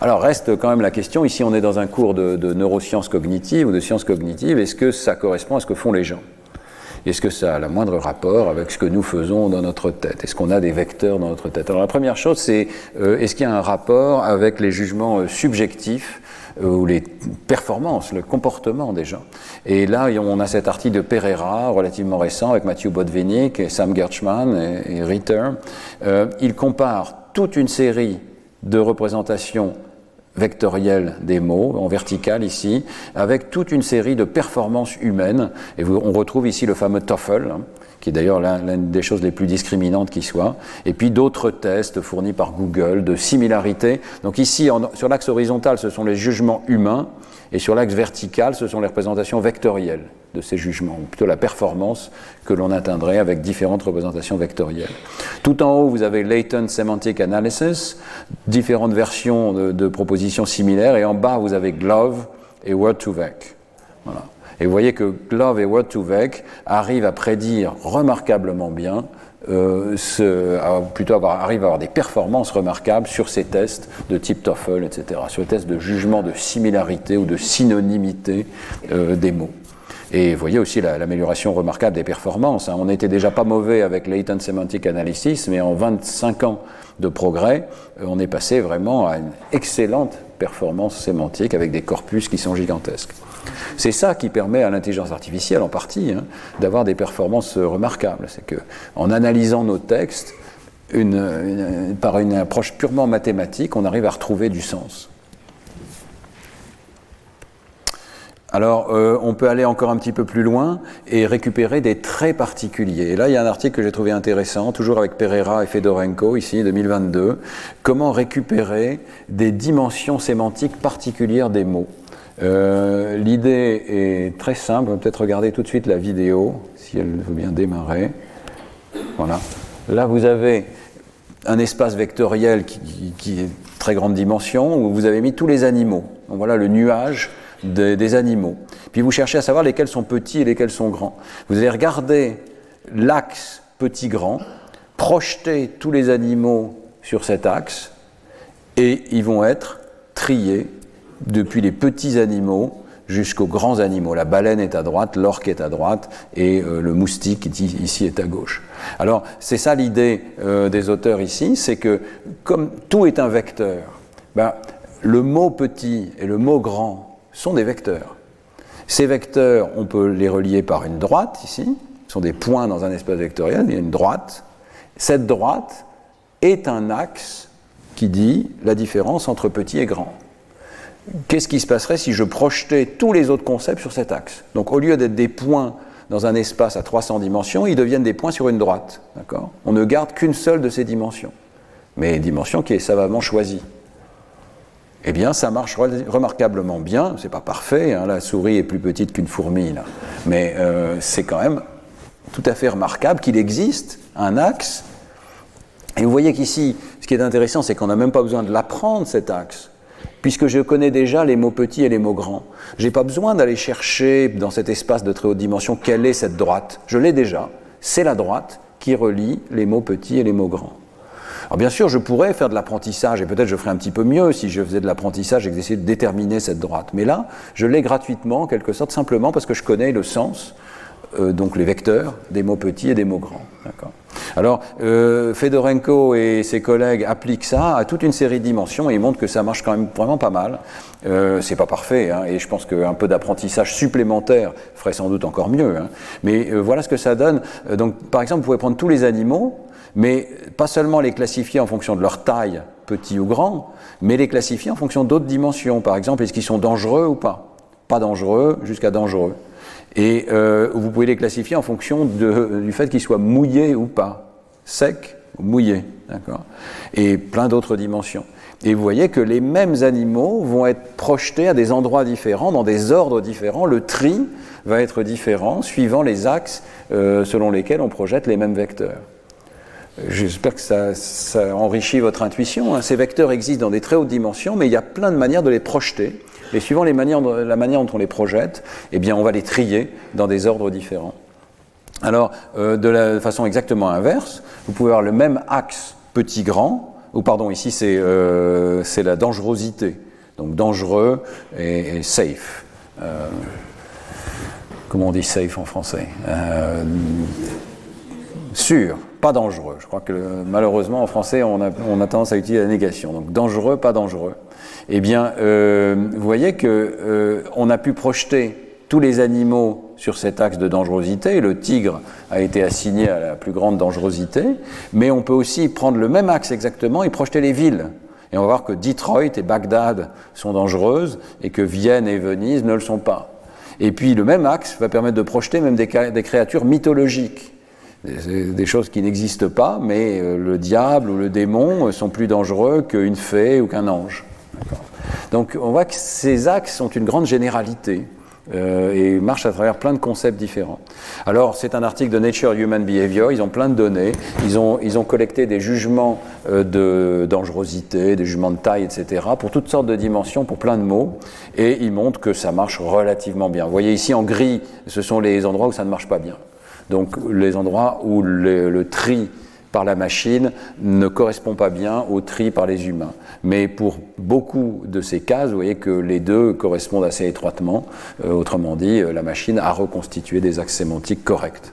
Speaker 2: Alors reste quand même la question, ici on est dans un cours de, neurosciences cognitives ou de sciences cognitives, est-ce que ça correspond à ce que font les gens? Est-ce que ça a le moindre rapport avec ce que nous faisons dans notre tête? Est-ce qu'on a des vecteurs dans notre tête? Alors la première chose, c'est euh, est-ce qu'il y a un rapport avec les jugements euh, subjectifs ou les performances, le comportement des gens. Et là, on a cet article de Pereira, relativement récent, avec Matthew Botvinnik et Sam Gershman et, Ritter. Euh, il compare toute une série de représentations vectorielles des mots, en vertical ici, avec toute une série de performances humaines. Et on retrouve ici le fameux TOEFL, hein, qui d'ailleurs l'une des choses les plus discriminantes qui soit, et puis d'autres tests fournis par Google de similarité. Donc ici, sur l'axe horizontal, ce sont les jugements humains, et sur l'axe vertical, ce sont les représentations vectorielles de ces jugements, ou plutôt la performance que l'on atteindrait avec différentes représentations vectorielles. Tout en haut, vous avez Latent Semantic Analysis, différentes versions de, de propositions similaires, et en bas, vous avez GLOVE et Word2Vec. Voilà. Et vous voyez que Glove et Word2Vec arrivent à prédire remarquablement bien, euh, ce, plutôt avoir, arrivent à avoir des performances remarquables sur ces tests de type TOEFL, etc., sur les tests de jugement de similarité ou de synonymité euh, des mots. Et vous voyez aussi l'amélioration remarquable des performances. Hein. On n'était déjà pas mauvais avec Latent Semantic Analysis, mais en 25 ans de progrès, euh, on est passé vraiment à une excellente performance sémantique avec des corpus qui sont gigantesques. C'est ça qui permet à l'intelligence artificielle, en partie, hein, d'avoir des performances remarquables. C'est que, en analysant nos textes, par une approche purement mathématique, on arrive à retrouver du sens. Alors, euh, on peut aller encore un petit peu plus loin et récupérer des traits particuliers. Et là, il y a un article que j'ai trouvé intéressant, toujours avec Pereira et Fedorenko, ici, 2022. Comment récupérer des dimensions sémantiques particulières des mots euh, l'idée est très simple, on va peut-être regarder tout de suite la vidéo, si elle veut bien démarrer. Voilà. Là, vous avez un espace vectoriel qui, est très grande dimension, où vous avez mis tous les animaux. Donc voilà le nuage des, animaux. Puis vous cherchez à savoir lesquels sont petits et lesquels sont grands. Vous allez regarder l'axe petit-grand, projeter tous les animaux sur cet axe, et ils vont être triés depuis les petits animaux jusqu'aux grands animaux. La baleine est à droite, l'orque est à droite et euh, le moustique ici est à gauche. Alors c'est ça l'idée euh, des auteurs ici, c'est que comme tout est un vecteur, ben, le mot petit et le mot grand sont des vecteurs. Ces vecteurs, on peut les relier par une droite ici, ce sont des points dans un espace vectoriel, il y a une droite. Cette droite est un axe qui dit la différence entre petit et grand qu'est-ce qui se passerait si je projetais tous les autres concepts sur cet axe? Donc au lieu d'être des points dans un espace à 300 dimensions, ils deviennent des points sur une droite. On ne garde qu'une seule de ces dimensions, mais une dimension qui est savamment choisie. Eh bien, ça marche remarquablement bien. C'est pas parfait. Hein, la souris est plus petite qu'une fourmi, mais euh, c'est quand même tout à fait remarquable qu'il existe un axe. Et vous voyez qu'ici, ce qui est intéressant, c'est qu'on n'a même pas besoin de l'apprendre cet axe puisque je connais déjà les mots petits et les mots grands. Je n'ai pas besoin d'aller chercher dans cet espace de très haute dimension quelle est cette droite. Je l'ai déjà. C'est la droite qui relie les mots petits et les mots grands. Alors bien sûr, je pourrais faire de l'apprentissage, et peut-être je ferais un petit peu mieux si je faisais de l'apprentissage et que j'essayais de déterminer cette droite. Mais là, je l'ai gratuitement, en quelque sorte, simplement parce que je connais le sens, euh, donc les vecteurs, des mots petits et des mots grands. Alors, euh, Fedorenko et ses collègues appliquent ça à toute une série de dimensions et ils montrent que ça marche quand même vraiment pas mal. Euh, c'est pas parfait, hein, et je pense qu'un peu d'apprentissage supplémentaire ferait sans doute encore mieux. Hein. Mais euh, voilà ce que ça donne. donc, par exemple, vous pouvez prendre tous les animaux, mais pas seulement les classifier en fonction de leur taille, petit ou grand, mais les classifier en fonction d'autres dimensions. Par exemple, est-ce qu'ils sont dangereux ou pas? Pas dangereux jusqu'à dangereux. Et euh, vous pouvez les classifier en fonction du fait qu'ils soient mouillés ou pas, secs ou mouillés, d'accord? Et plein d'autres dimensions. Et vous voyez que les mêmes animaux vont être projetés à des endroits différents, dans des ordres différents. Le tri va être différent suivant les axes euh, selon lesquels on projette les mêmes vecteurs. J'espère que ça, enrichit votre intuition. Hein. Ces vecteurs existent dans des très hautes dimensions, mais il y a plein de manières de les projeter. Et suivant la manière dont on les projette, eh bien, on va les trier dans des ordres différents. Alors, euh, de la façon exactement inverse, vous pouvez avoir le même axe petit-grand, ou pardon, ici c'est euh, la dangerosité. Donc dangereux et, safe. Euh, comment on dit safe en français? Sûr, pas dangereux. Je crois que malheureusement en français on a, tendance à utiliser la négation. Donc dangereux, pas dangereux eh bien, euh, vous voyez que euh, on a pu projeter tous les animaux sur cet axe de dangerosité. Le tigre a été assigné à la plus grande dangerosité, mais on peut aussi prendre le même axe exactement et projeter les villes. Et on va voir que Detroit et Bagdad sont dangereuses et que Vienne et Venise ne le sont pas. Et puis le même axe va permettre de projeter même des créatures mythologiques. Des, choses qui n'existent pas, mais euh, le diable ou le démon sont plus dangereux qu'une fée ou qu'un ange. Donc on voit que ces axes sont une grande généralité. Euh, et marchent à travers plein de concepts différents. Alors, c'est un article de Nature Human Behavior, ils ont plein de données, ils ont, ils ont collecté des jugements euh, de dangerosité, des jugements de taille, etc., pour toutes sortes de dimensions, pour plein de mots, et ils montrent que ça marche relativement bien. Vous voyez ici en gris, ce sont les endroits où ça ne marche pas bien. Donc, les endroits où le tri par la machine ne correspond pas bien au tri par les humains. Mais pour beaucoup de ces cas, vous voyez que les deux correspondent assez étroitement. Euh, autrement dit, euh, la machine a reconstitué des axes sémantiques corrects.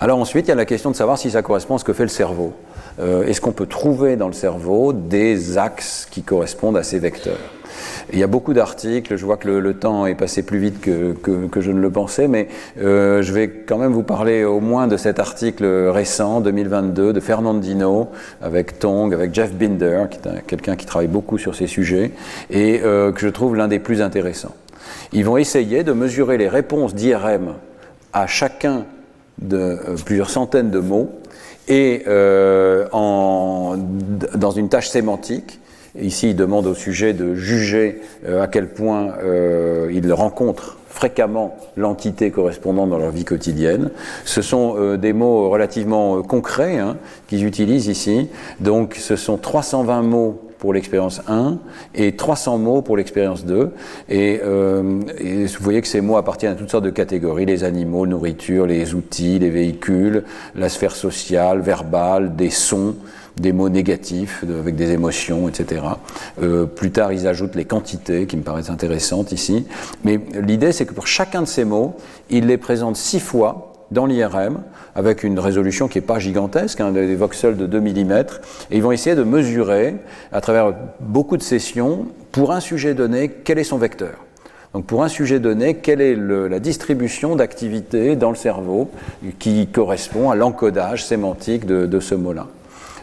Speaker 2: Alors ensuite, il y a la question de savoir si ça correspond à ce que fait le cerveau. Euh, est-ce qu'on peut trouver dans le cerveau des axes qui correspondent à ces vecteurs? Il y a beaucoup d'articles, je vois que le, temps est passé plus vite que, que, je ne le pensais, mais euh, je vais quand même vous parler au moins de cet article récent, 2022, de Fernandino, avec Tong, avec Jeff Binder, qui est quelqu'un qui travaille beaucoup sur ces sujets, et euh, que je trouve l'un des plus intéressants. Ils vont essayer de mesurer les réponses d'IRM à chacun de euh, plusieurs centaines de mots, et en, dans une tâche sémantique, Ici, il demande au sujet de juger euh, à quel point euh, il rencontre fréquemment l'entité correspondante dans leur vie quotidienne. Ce sont euh, des mots relativement concrets hein, qu'ils utilisent ici. Donc ce sont 320 mots pour l'expérience 1 et 300 mots pour l'expérience 2. Et, et, vous voyez que ces mots appartiennent à toutes sortes de catégories, les animaux, nourriture, les outils, les véhicules, la sphère sociale, verbale, des sons, des mots négatifs avec des émotions, etc. Euh, plus tard, ils ajoutent les quantités qui me paraissent intéressantes ici. Mais l'idée, c'est que pour chacun de ces mots, ils les présentent six fois dans l'IRM avec une résolution qui n'est pas gigantesque, hein, des voxels de 2 mm, et ils vont essayer de mesurer à travers beaucoup de sessions pour un sujet donné quel est son vecteur. Donc pour un sujet donné, quelle est la distribution d'activité dans le cerveau qui correspond à l'encodage sémantique de ce mot-là.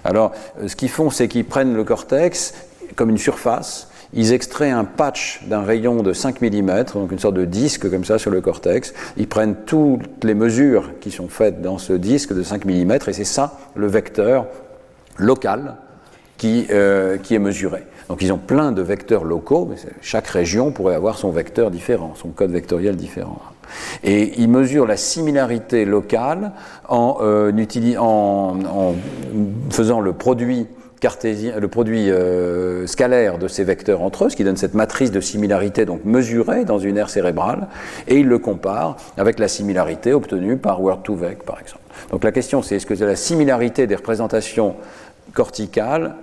Speaker 2: Alors, euh, ce qu'ils font, c'est qu'ils prennent le cortex comme une surface, ils extraient un patch d'un rayon de 5 mm, donc une sorte de disque comme ça sur le cortex. Ils prennent toutes les mesures qui sont faites dans ce disque de 5 mm, et c'est ça le vecteur local qui, euh, qui est mesuré. Donc ils ont plein de vecteurs locaux, mais chaque région pourrait avoir son vecteur différent, son code vectoriel différent. Et il mesure la similarité locale en, euh, faisant le produit cartésien, le produit euh, scalaire de ces vecteurs entre eux, ce qui donne cette matrice de similarité donc mesurée dans une aire cérébrale, et il le compare avec la similarité obtenue par Word2Vec, par exemple. Donc la question c'est est-ce que la similarité des représentations corticales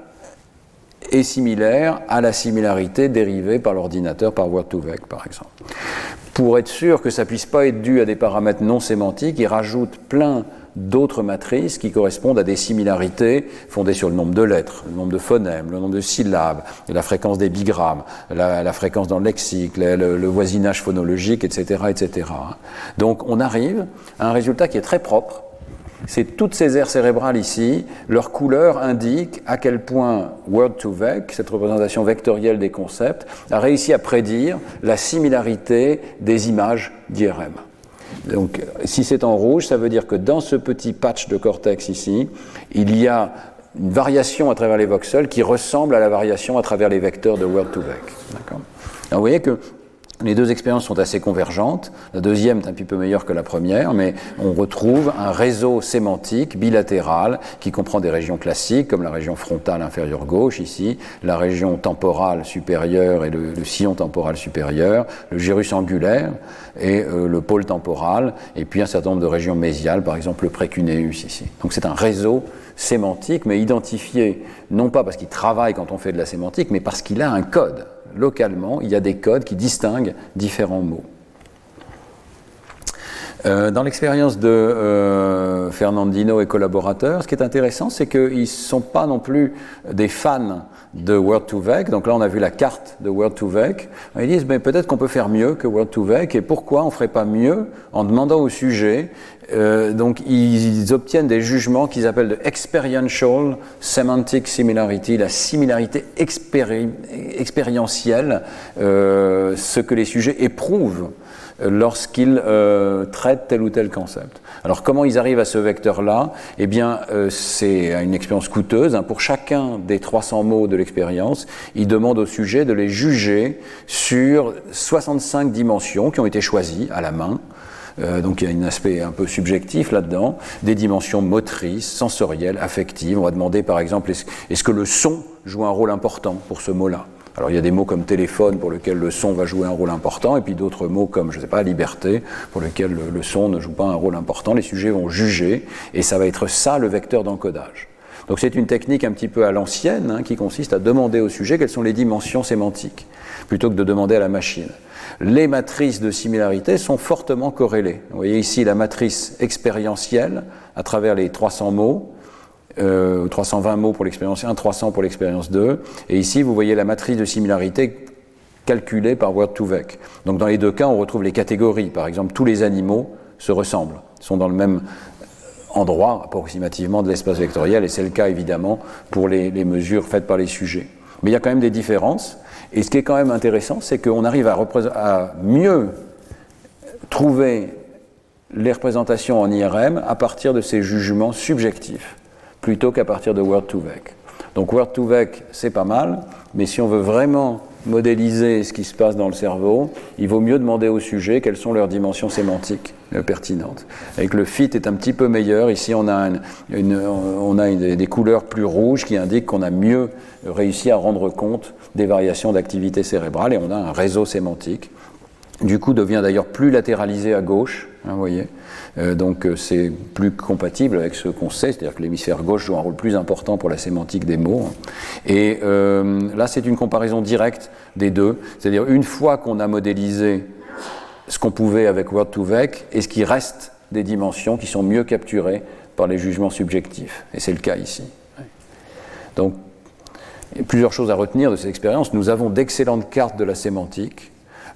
Speaker 2: est similaire à la similarité dérivée par l'ordinateur par Word2Vec, par exemple? Pour être sûr que ça puisse pas être dû à des paramètres non sémantiques, il rajoute plein d'autres matrices qui correspondent à des similarités fondées sur le nombre de lettres, le nombre de phonèmes, le nombre de syllabes, la fréquence des bigrammes, la, fréquence dans le lexique, le, voisinage phonologique, etc., etc. Donc on arrive à un résultat qui est très propre. C'est toutes ces aires cérébrales ici, leur couleur indique à quel point Word2Vec, cette représentation vectorielle des concepts, a réussi à prédire la similarité des images d'IRM. Donc, si c'est en rouge, ça veut dire que dans ce petit patch de cortex ici, il y a une variation à travers les voxels qui ressemble à la variation à travers les vecteurs de Word2Vec. vous voyez que les deux expériences sont assez convergentes. La deuxième est un petit peu meilleure que la première, mais on retrouve un réseau sémantique bilatéral qui comprend des régions classiques, comme la région frontale inférieure gauche ici, la région temporale supérieure et le, sillon temporal supérieur, le gyrus angulaire et euh, le pôle temporal, et puis un certain nombre de régions mésiales, par exemple le précuneus ici. Donc c'est un réseau sémantique, mais identifié non pas parce qu'il travaille quand on fait de la sémantique, mais parce qu'il a un code localement, il y a des codes qui distinguent différents mots. Euh, dans l'expérience de euh, Fernandino et collaborateurs, ce qui est intéressant, c'est qu'ils ne sont pas non plus des fans de Word2Vec. Donc là, on a vu la carte de Word2Vec. Ils disent, mais peut-être qu'on peut faire mieux que Word2Vec, et pourquoi on ne ferait pas mieux en demandant au sujet euh, donc ils, obtiennent des jugements qu'ils appellent de experiential semantic similarity, la similarité expérientielle, euh, ce que les sujets éprouvent lorsqu'ils euh, traitent tel ou tel concept. Alors comment ils arrivent à ce vecteur-là? Eh bien, c'est une expérience coûteuse. Hein. Pour chacun des 300 mots de l'expérience, ils demandent au sujet de les juger sur 65 dimensions qui ont été choisies à la main. Euh, donc il y a un aspect un peu subjectif là-dedans, des dimensions motrices, sensorielles, affectives. On va demander par exemple, est-ce que le son joue un rôle important pour ce mot-là? Alors il y a des mots comme téléphone pour lesquels le son va jouer un rôle important, et puis d'autres mots comme, je ne sais pas, liberté, pour lesquels le, son ne joue pas un rôle important. Les sujets vont juger, et ça va être ça le vecteur d'encodage. Donc c'est une technique un petit peu à l'ancienne, hein, qui consiste à demander au sujet quelles sont les dimensions sémantiques, plutôt que de demander à la machine les matrices de similarité sont fortement corrélées. Vous voyez ici la matrice expérientielle à travers les 300 mots, euh, 320 mots pour l'expérience 1, 300 pour l'expérience 2. Et ici, vous voyez la matrice de similarité calculée par Word2Vec. Donc dans les deux cas, on retrouve les catégories. Par exemple, tous les animaux se ressemblent, sont dans le même endroit approximativement de l'espace vectoriel, et c'est le cas évidemment pour les mesures faites par les sujets. Mais il y a quand même des différences. Et ce qui est quand même intéressant, c'est qu'on arrive à, mieux trouver les représentations en IRM à partir de ces jugements subjectifs, plutôt qu'à partir de Word2Vec. Donc Word2Vec, c'est pas mal, mais si on veut vraiment modéliser ce qui se passe dans le cerveau, il vaut mieux demander au sujet quelles sont leurs dimensions sémantiques euh, pertinentes. Et le fit est un petit peu meilleur. Ici, on a des couleurs plus rouges qui indiquent qu'on a mieux réussi à rendre compte des variations d'activité cérébrale et on a un réseau sémantique. Du coup, devient d'ailleurs plus latéralisé à gauche, hein, vous voyez. Euh, donc euh, c'est plus compatible avec ce qu'on sait, c'est-à-dire que l'hémisphère gauche joue un rôle plus important pour la sémantique des mots. Et euh, là, c'est une comparaison directe des deux, c'est-à-dire une fois qu'on a modélisé ce qu'on pouvait avec Word2Vec, est-ce qu'il reste des dimensions qui sont mieux capturées par les jugements subjectifs Et c'est le cas ici. Donc plusieurs choses à retenir de cette expérience. Nous avons d'excellentes cartes de la sémantique.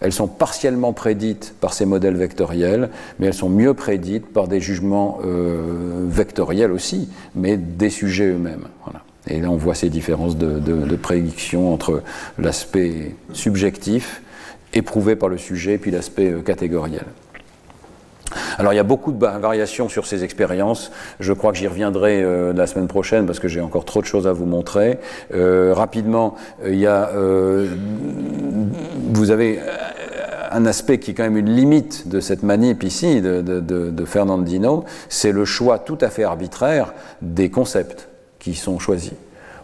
Speaker 2: Elles sont partiellement prédites par ces modèles vectoriels, mais elles sont mieux prédites par des jugements euh, vectoriels aussi, mais des sujets eux-mêmes. Et là, on voit ces différences de, prédiction entre l'aspect subjectif, éprouvé par le sujet, et puis l'aspect euh, catégoriel. Alors il y a beaucoup de variations sur ces expériences. Je crois que j'y reviendrai euh, la semaine prochaine parce que j'ai encore trop de choses à vous montrer. Rapidement, il y a, vous avez un aspect qui est quand même une limite de cette manip ici de, Fernandino, c'est le choix tout à fait arbitraire des concepts qui sont choisis.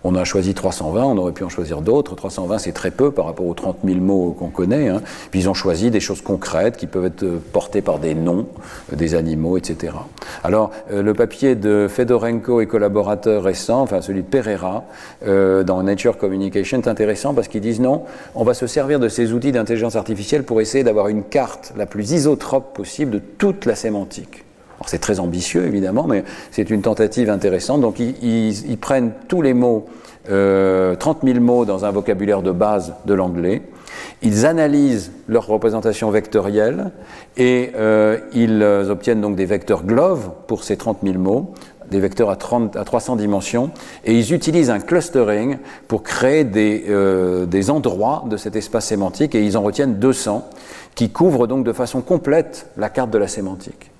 Speaker 2: On a choisi 320, on aurait pu en choisir d'autres. 320, c'est très peu par rapport aux 30 000 mots qu'on connaît. Hein. Puis ils ont choisi des choses concrètes qui peuvent être portées par des noms, euh, des animaux, etc. Alors, euh, le papier de Fedorenko et collaborateurs récents, enfin celui de Pereira, euh, dans Nature Communication, est intéressant parce qu'ils disent non, on va se servir de ces outils d'intelligence artificielle pour essayer d'avoir une carte la plus isotrope possible de toute la sémantique c'est très ambitieux évidemment, mais c'est une tentative intéressante. Donc ils, prennent tous les mots, 30 euh, 000 mots dans un vocabulaire de base de l'anglais, ils analysent leur représentation vectorielle et euh, ils obtiennent donc des vecteurs GLOVE pour ces 30 000 mots, des vecteurs à, 30, à 300 dimensions, et ils utilisent un clustering pour créer des, euh, des endroits de cet espace sémantique, et ils en retiennent 200, qui couvrent donc de façon complète la carte de la sémantique.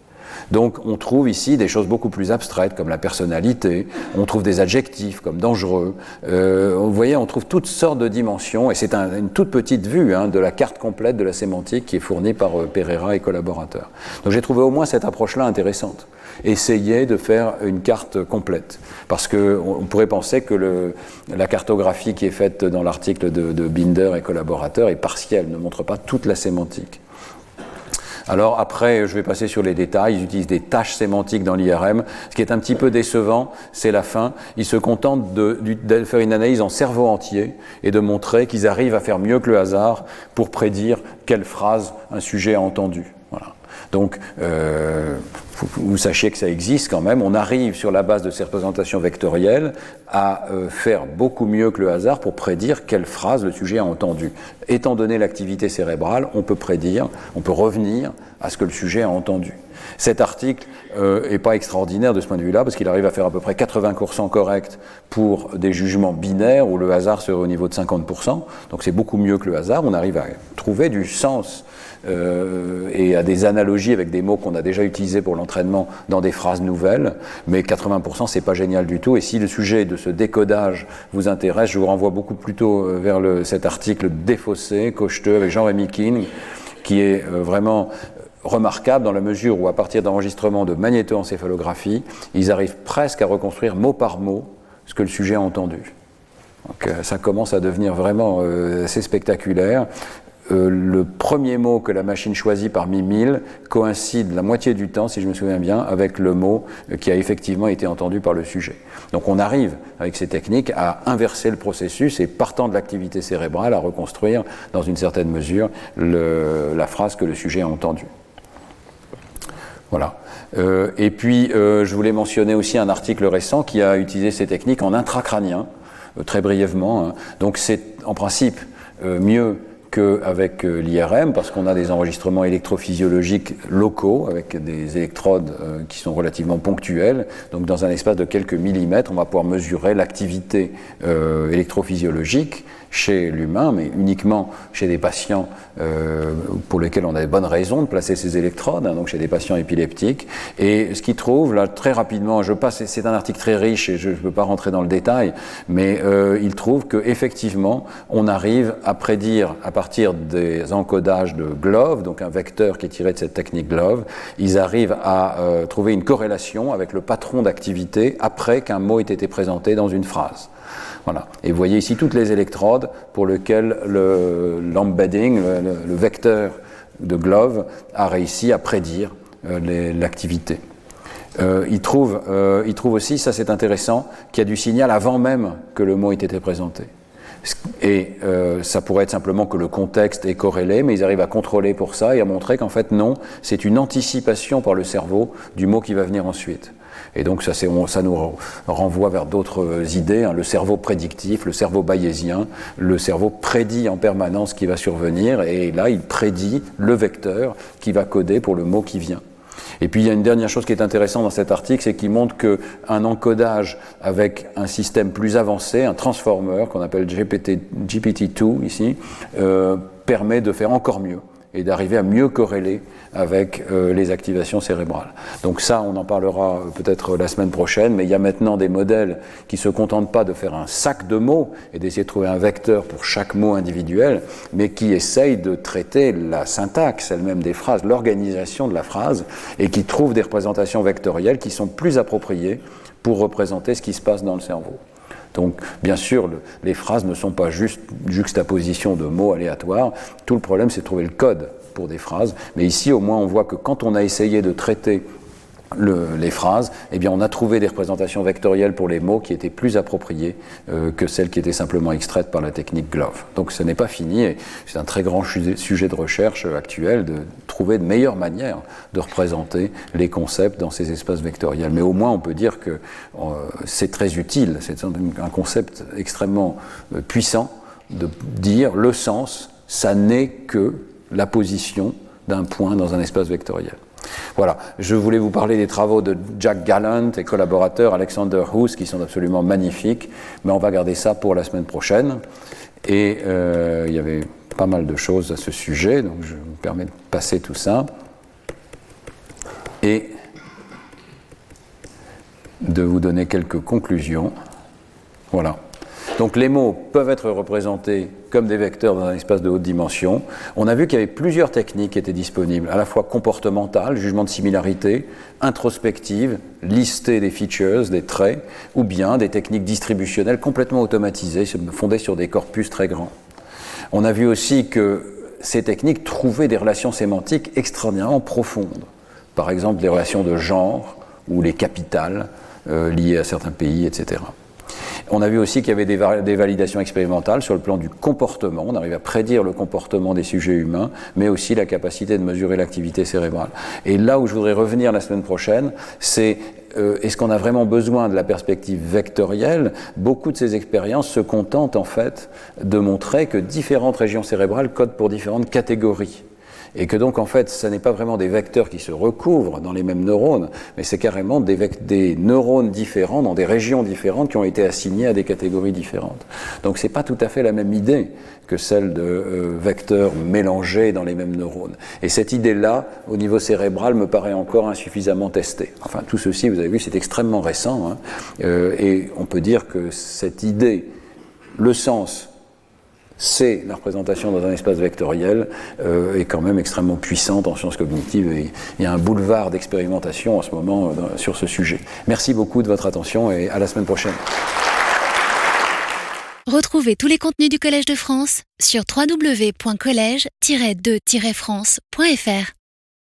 Speaker 2: Donc on trouve ici des choses beaucoup plus abstraites comme la personnalité, on trouve des adjectifs comme dangereux, euh, vous voyez, on trouve toutes sortes de dimensions, et c'est une toute petite vue hein, de la carte complète de la sémantique qui est fournie par euh, Pereira et collaborateurs. Donc j'ai trouvé au moins cette approche-là intéressante. Essayer de faire une carte complète. Parce qu'on pourrait penser que la cartographie qui est faite dans l'article de, de Binder et collaborateurs est partielle, ne montre pas toute la sémantique. Alors après, je vais passer sur les détails. Ils utilisent des tâches sémantiques dans l'IRM. Ce qui est un petit peu décevant, c'est la fin. Ils se contentent de, faire une analyse en cerveau entier et de montrer qu'ils arrivent à faire mieux que le hasard pour prédire quelle phrase un sujet a entendu. Donc, euh, vous sachiez que ça existe quand même. On arrive sur la base de ces représentations vectorielles à euh, faire beaucoup mieux que le hasard pour prédire quelle phrase le sujet a entendu. Étant donné l'activité cérébrale, on peut prédire, on peut revenir à ce que le sujet a entendu. Cet article n'est euh, pas extraordinaire de ce point de vue-là, parce qu'il arrive à faire à peu près 80% correct pour des jugements binaires où le hasard serait au niveau de 50%. Donc c'est beaucoup mieux que le hasard. On arrive à trouver du sens et à des analogies avec des mots qu'on a déjà utilisés pour l'entraînement dans des phrases nouvelles, mais 80% c'est pas génial du tout. Et si le sujet de ce décodage vous intéresse, je vous renvoie beaucoup plutôt euh, vers cet article défaussé, cocheteux avec Jean-Rémy King, qui est euh, vraiment remarquable dans la mesure où, à partir d'enregistrements de magnétoencéphalographie, ils arrivent presque à reconstruire mot par mot ce que le sujet a entendu. Donc, ça commence à devenir vraiment assez spectaculaire. Euh, le premier mot que la machine choisit parmi mille coïncide la moitié du temps, si je me souviens bien, avec le mot qui a effectivement été entendu par le sujet. Donc on arrive, avec ces techniques, à inverser le processus et, partant de l'activité cérébrale, à reconstruire, dans une certaine mesure, la phrase que le sujet a entendue. Voilà. Euh, et puis, euh, je voulais mentionner aussi un article récent qui a utilisé ces techniques en intracrânien, très brièvement. Hein. Donc c'est en principe mieux qu'avec euh, l'IRM, parce qu'on a des enregistrements électrophysiologiques locaux, avec des électrodes euh, qui sont relativement ponctuelles. Donc dans un espace de quelques millimètres, on va pouvoir mesurer l'activité euh, électrophysiologique chez l'humain, mais uniquement chez des patients euh, pour lesquels on a de bonnes raisons de placer ces électrodes, hein, donc chez des patients épileptiques. Et ce qu'ils trouvent, là, très rapidement, je passe, c'est un article très riche et je ne peux pas rentrer dans le détail, mais euh, ils trouvent qu'effectivement, on arrive à prédire à partir des encodages de GLOVE, donc un vecteur qui est tiré de cette technique GLOVE, ils arrivent à euh, trouver une corrélation avec le patron d'activité après qu'un mot ait été présenté dans une phrase. Voilà. Et vous voyez ici toutes les électrodes pour lesquelles l'embedding, le, vecteur de Glove, a réussi à prédire euh, l'activité. Euh, il, trouve, euh, aussi, ça c'est intéressant, qu'il y a du signal avant même que le mot ait été présenté. Et euh, ça pourrait être simplement que le contexte est corrélé, mais ils arrivent à contrôler pour ça et à montrer qu'en fait non, c'est une anticipation par le cerveau du mot qui va venir ensuite. Et donc ça, ça nous renvoie vers d'autres idées, hein. le cerveau prédictif, le cerveau bayésien. Le cerveau prédit en permanence ce qui va survenir et là il prédit le vecteur qui va coder pour le mot qui vient. Et puis il y a une dernière chose qui est intéressante dans cet article, c'est qu'il montre qu'un encodage avec un système plus avancé, un transformer qu'on appelle GPT, GPT-2 ici, euh, permet de faire encore mieux et d'arriver à mieux corréler avec euh, les activations cérébrales. Donc ça, on en parlera euh, peut-être la semaine prochaine, mais il y a maintenant des modèles qui ne se contentent pas de faire un sac de mots et d'essayer de trouver un vecteur pour chaque mot individuel, mais qui essayent de traiter la syntaxe elle-même des phrases, l'organisation de la phrase, et qui trouvent des représentations vectorielles qui sont plus appropriées pour représenter ce qui se passe dans le cerveau. Donc, bien sûr, les phrases ne sont pas juste juxtaposition de mots aléatoires. Tout le problème, c'est de trouver le code pour des phrases. Mais ici, au moins, on voit que quand on a essayé de traiter les phrases, eh bien, on a trouvé des représentations vectorielles pour les mots qui étaient plus appropriées euh, que celles qui étaient simplement extraites par la technique GLOVE. Donc ce n'est pas fini et c'est un très grand sujet de recherche actuel de trouver de meilleures manières de représenter les concepts dans ces espaces vectoriels. Mais au moins on peut dire que euh, c'est très utile, c'est un concept extrêmement euh, puissant de dire le sens, ça n'est que la position d'un point dans un espace vectoriel. Voilà, je voulais vous parler des travaux de Jack Gallant et collaborateurs Alexander Hoos qui sont absolument magnifiques, mais on va garder ça pour la semaine prochaine. Et euh, il y avait pas mal de choses à ce sujet, donc je me permets de passer tout ça. Et de vous donner quelques conclusions. Voilà. Donc les mots peuvent être représentés comme des vecteurs dans un espace de haute dimension. On a vu qu'il y avait plusieurs techniques qui étaient disponibles, à la fois comportementales, jugement de similarité, introspective, lister des features, des traits, ou bien des techniques distributionnelles complètement automatisées, fondées sur des corpus très grands. On a vu aussi que ces techniques trouvaient des relations sémantiques extraordinairement profondes. Par exemple, des relations de genre ou les capitales euh, liées à certains pays, etc. On a vu aussi qu'il y avait des, validations expérimentales sur le plan du comportement. On arrive à prédire le comportement des sujets humains, mais aussi la capacité de mesurer l'activité cérébrale. Et là où je voudrais revenir la semaine prochaine, c'est euh, est-ce qu'on a vraiment besoin de la perspective vectorielle? Beaucoup de ces expériences se contentent en fait de montrer que différentes régions cérébrales codent pour différentes catégories. Et que donc, en fait, ce n'est pas vraiment des vecteurs qui se recouvrent dans les mêmes neurones, mais c'est carrément des, neurones différents dans des régions différentes qui ont été assignés à des catégories différentes. Donc, c'est pas tout à fait la même idée que celle de euh, vecteurs mélangés dans les mêmes neurones. Et cette idée-là, au niveau cérébral, me paraît encore insuffisamment testée. Enfin, tout ceci, vous avez vu, c'est extrêmement récent, hein, euh, et on peut dire que cette idée, le sens, c'est la représentation dans un espace vectoriel euh, est quand même extrêmement puissante en sciences cognitives et il y a un boulevard d'expérimentation en ce moment euh, sur ce sujet. Merci beaucoup de votre attention et à la semaine prochaine.
Speaker 1: Retrouvez tous les contenus du Collège de France sur www.colège-2-france.fr.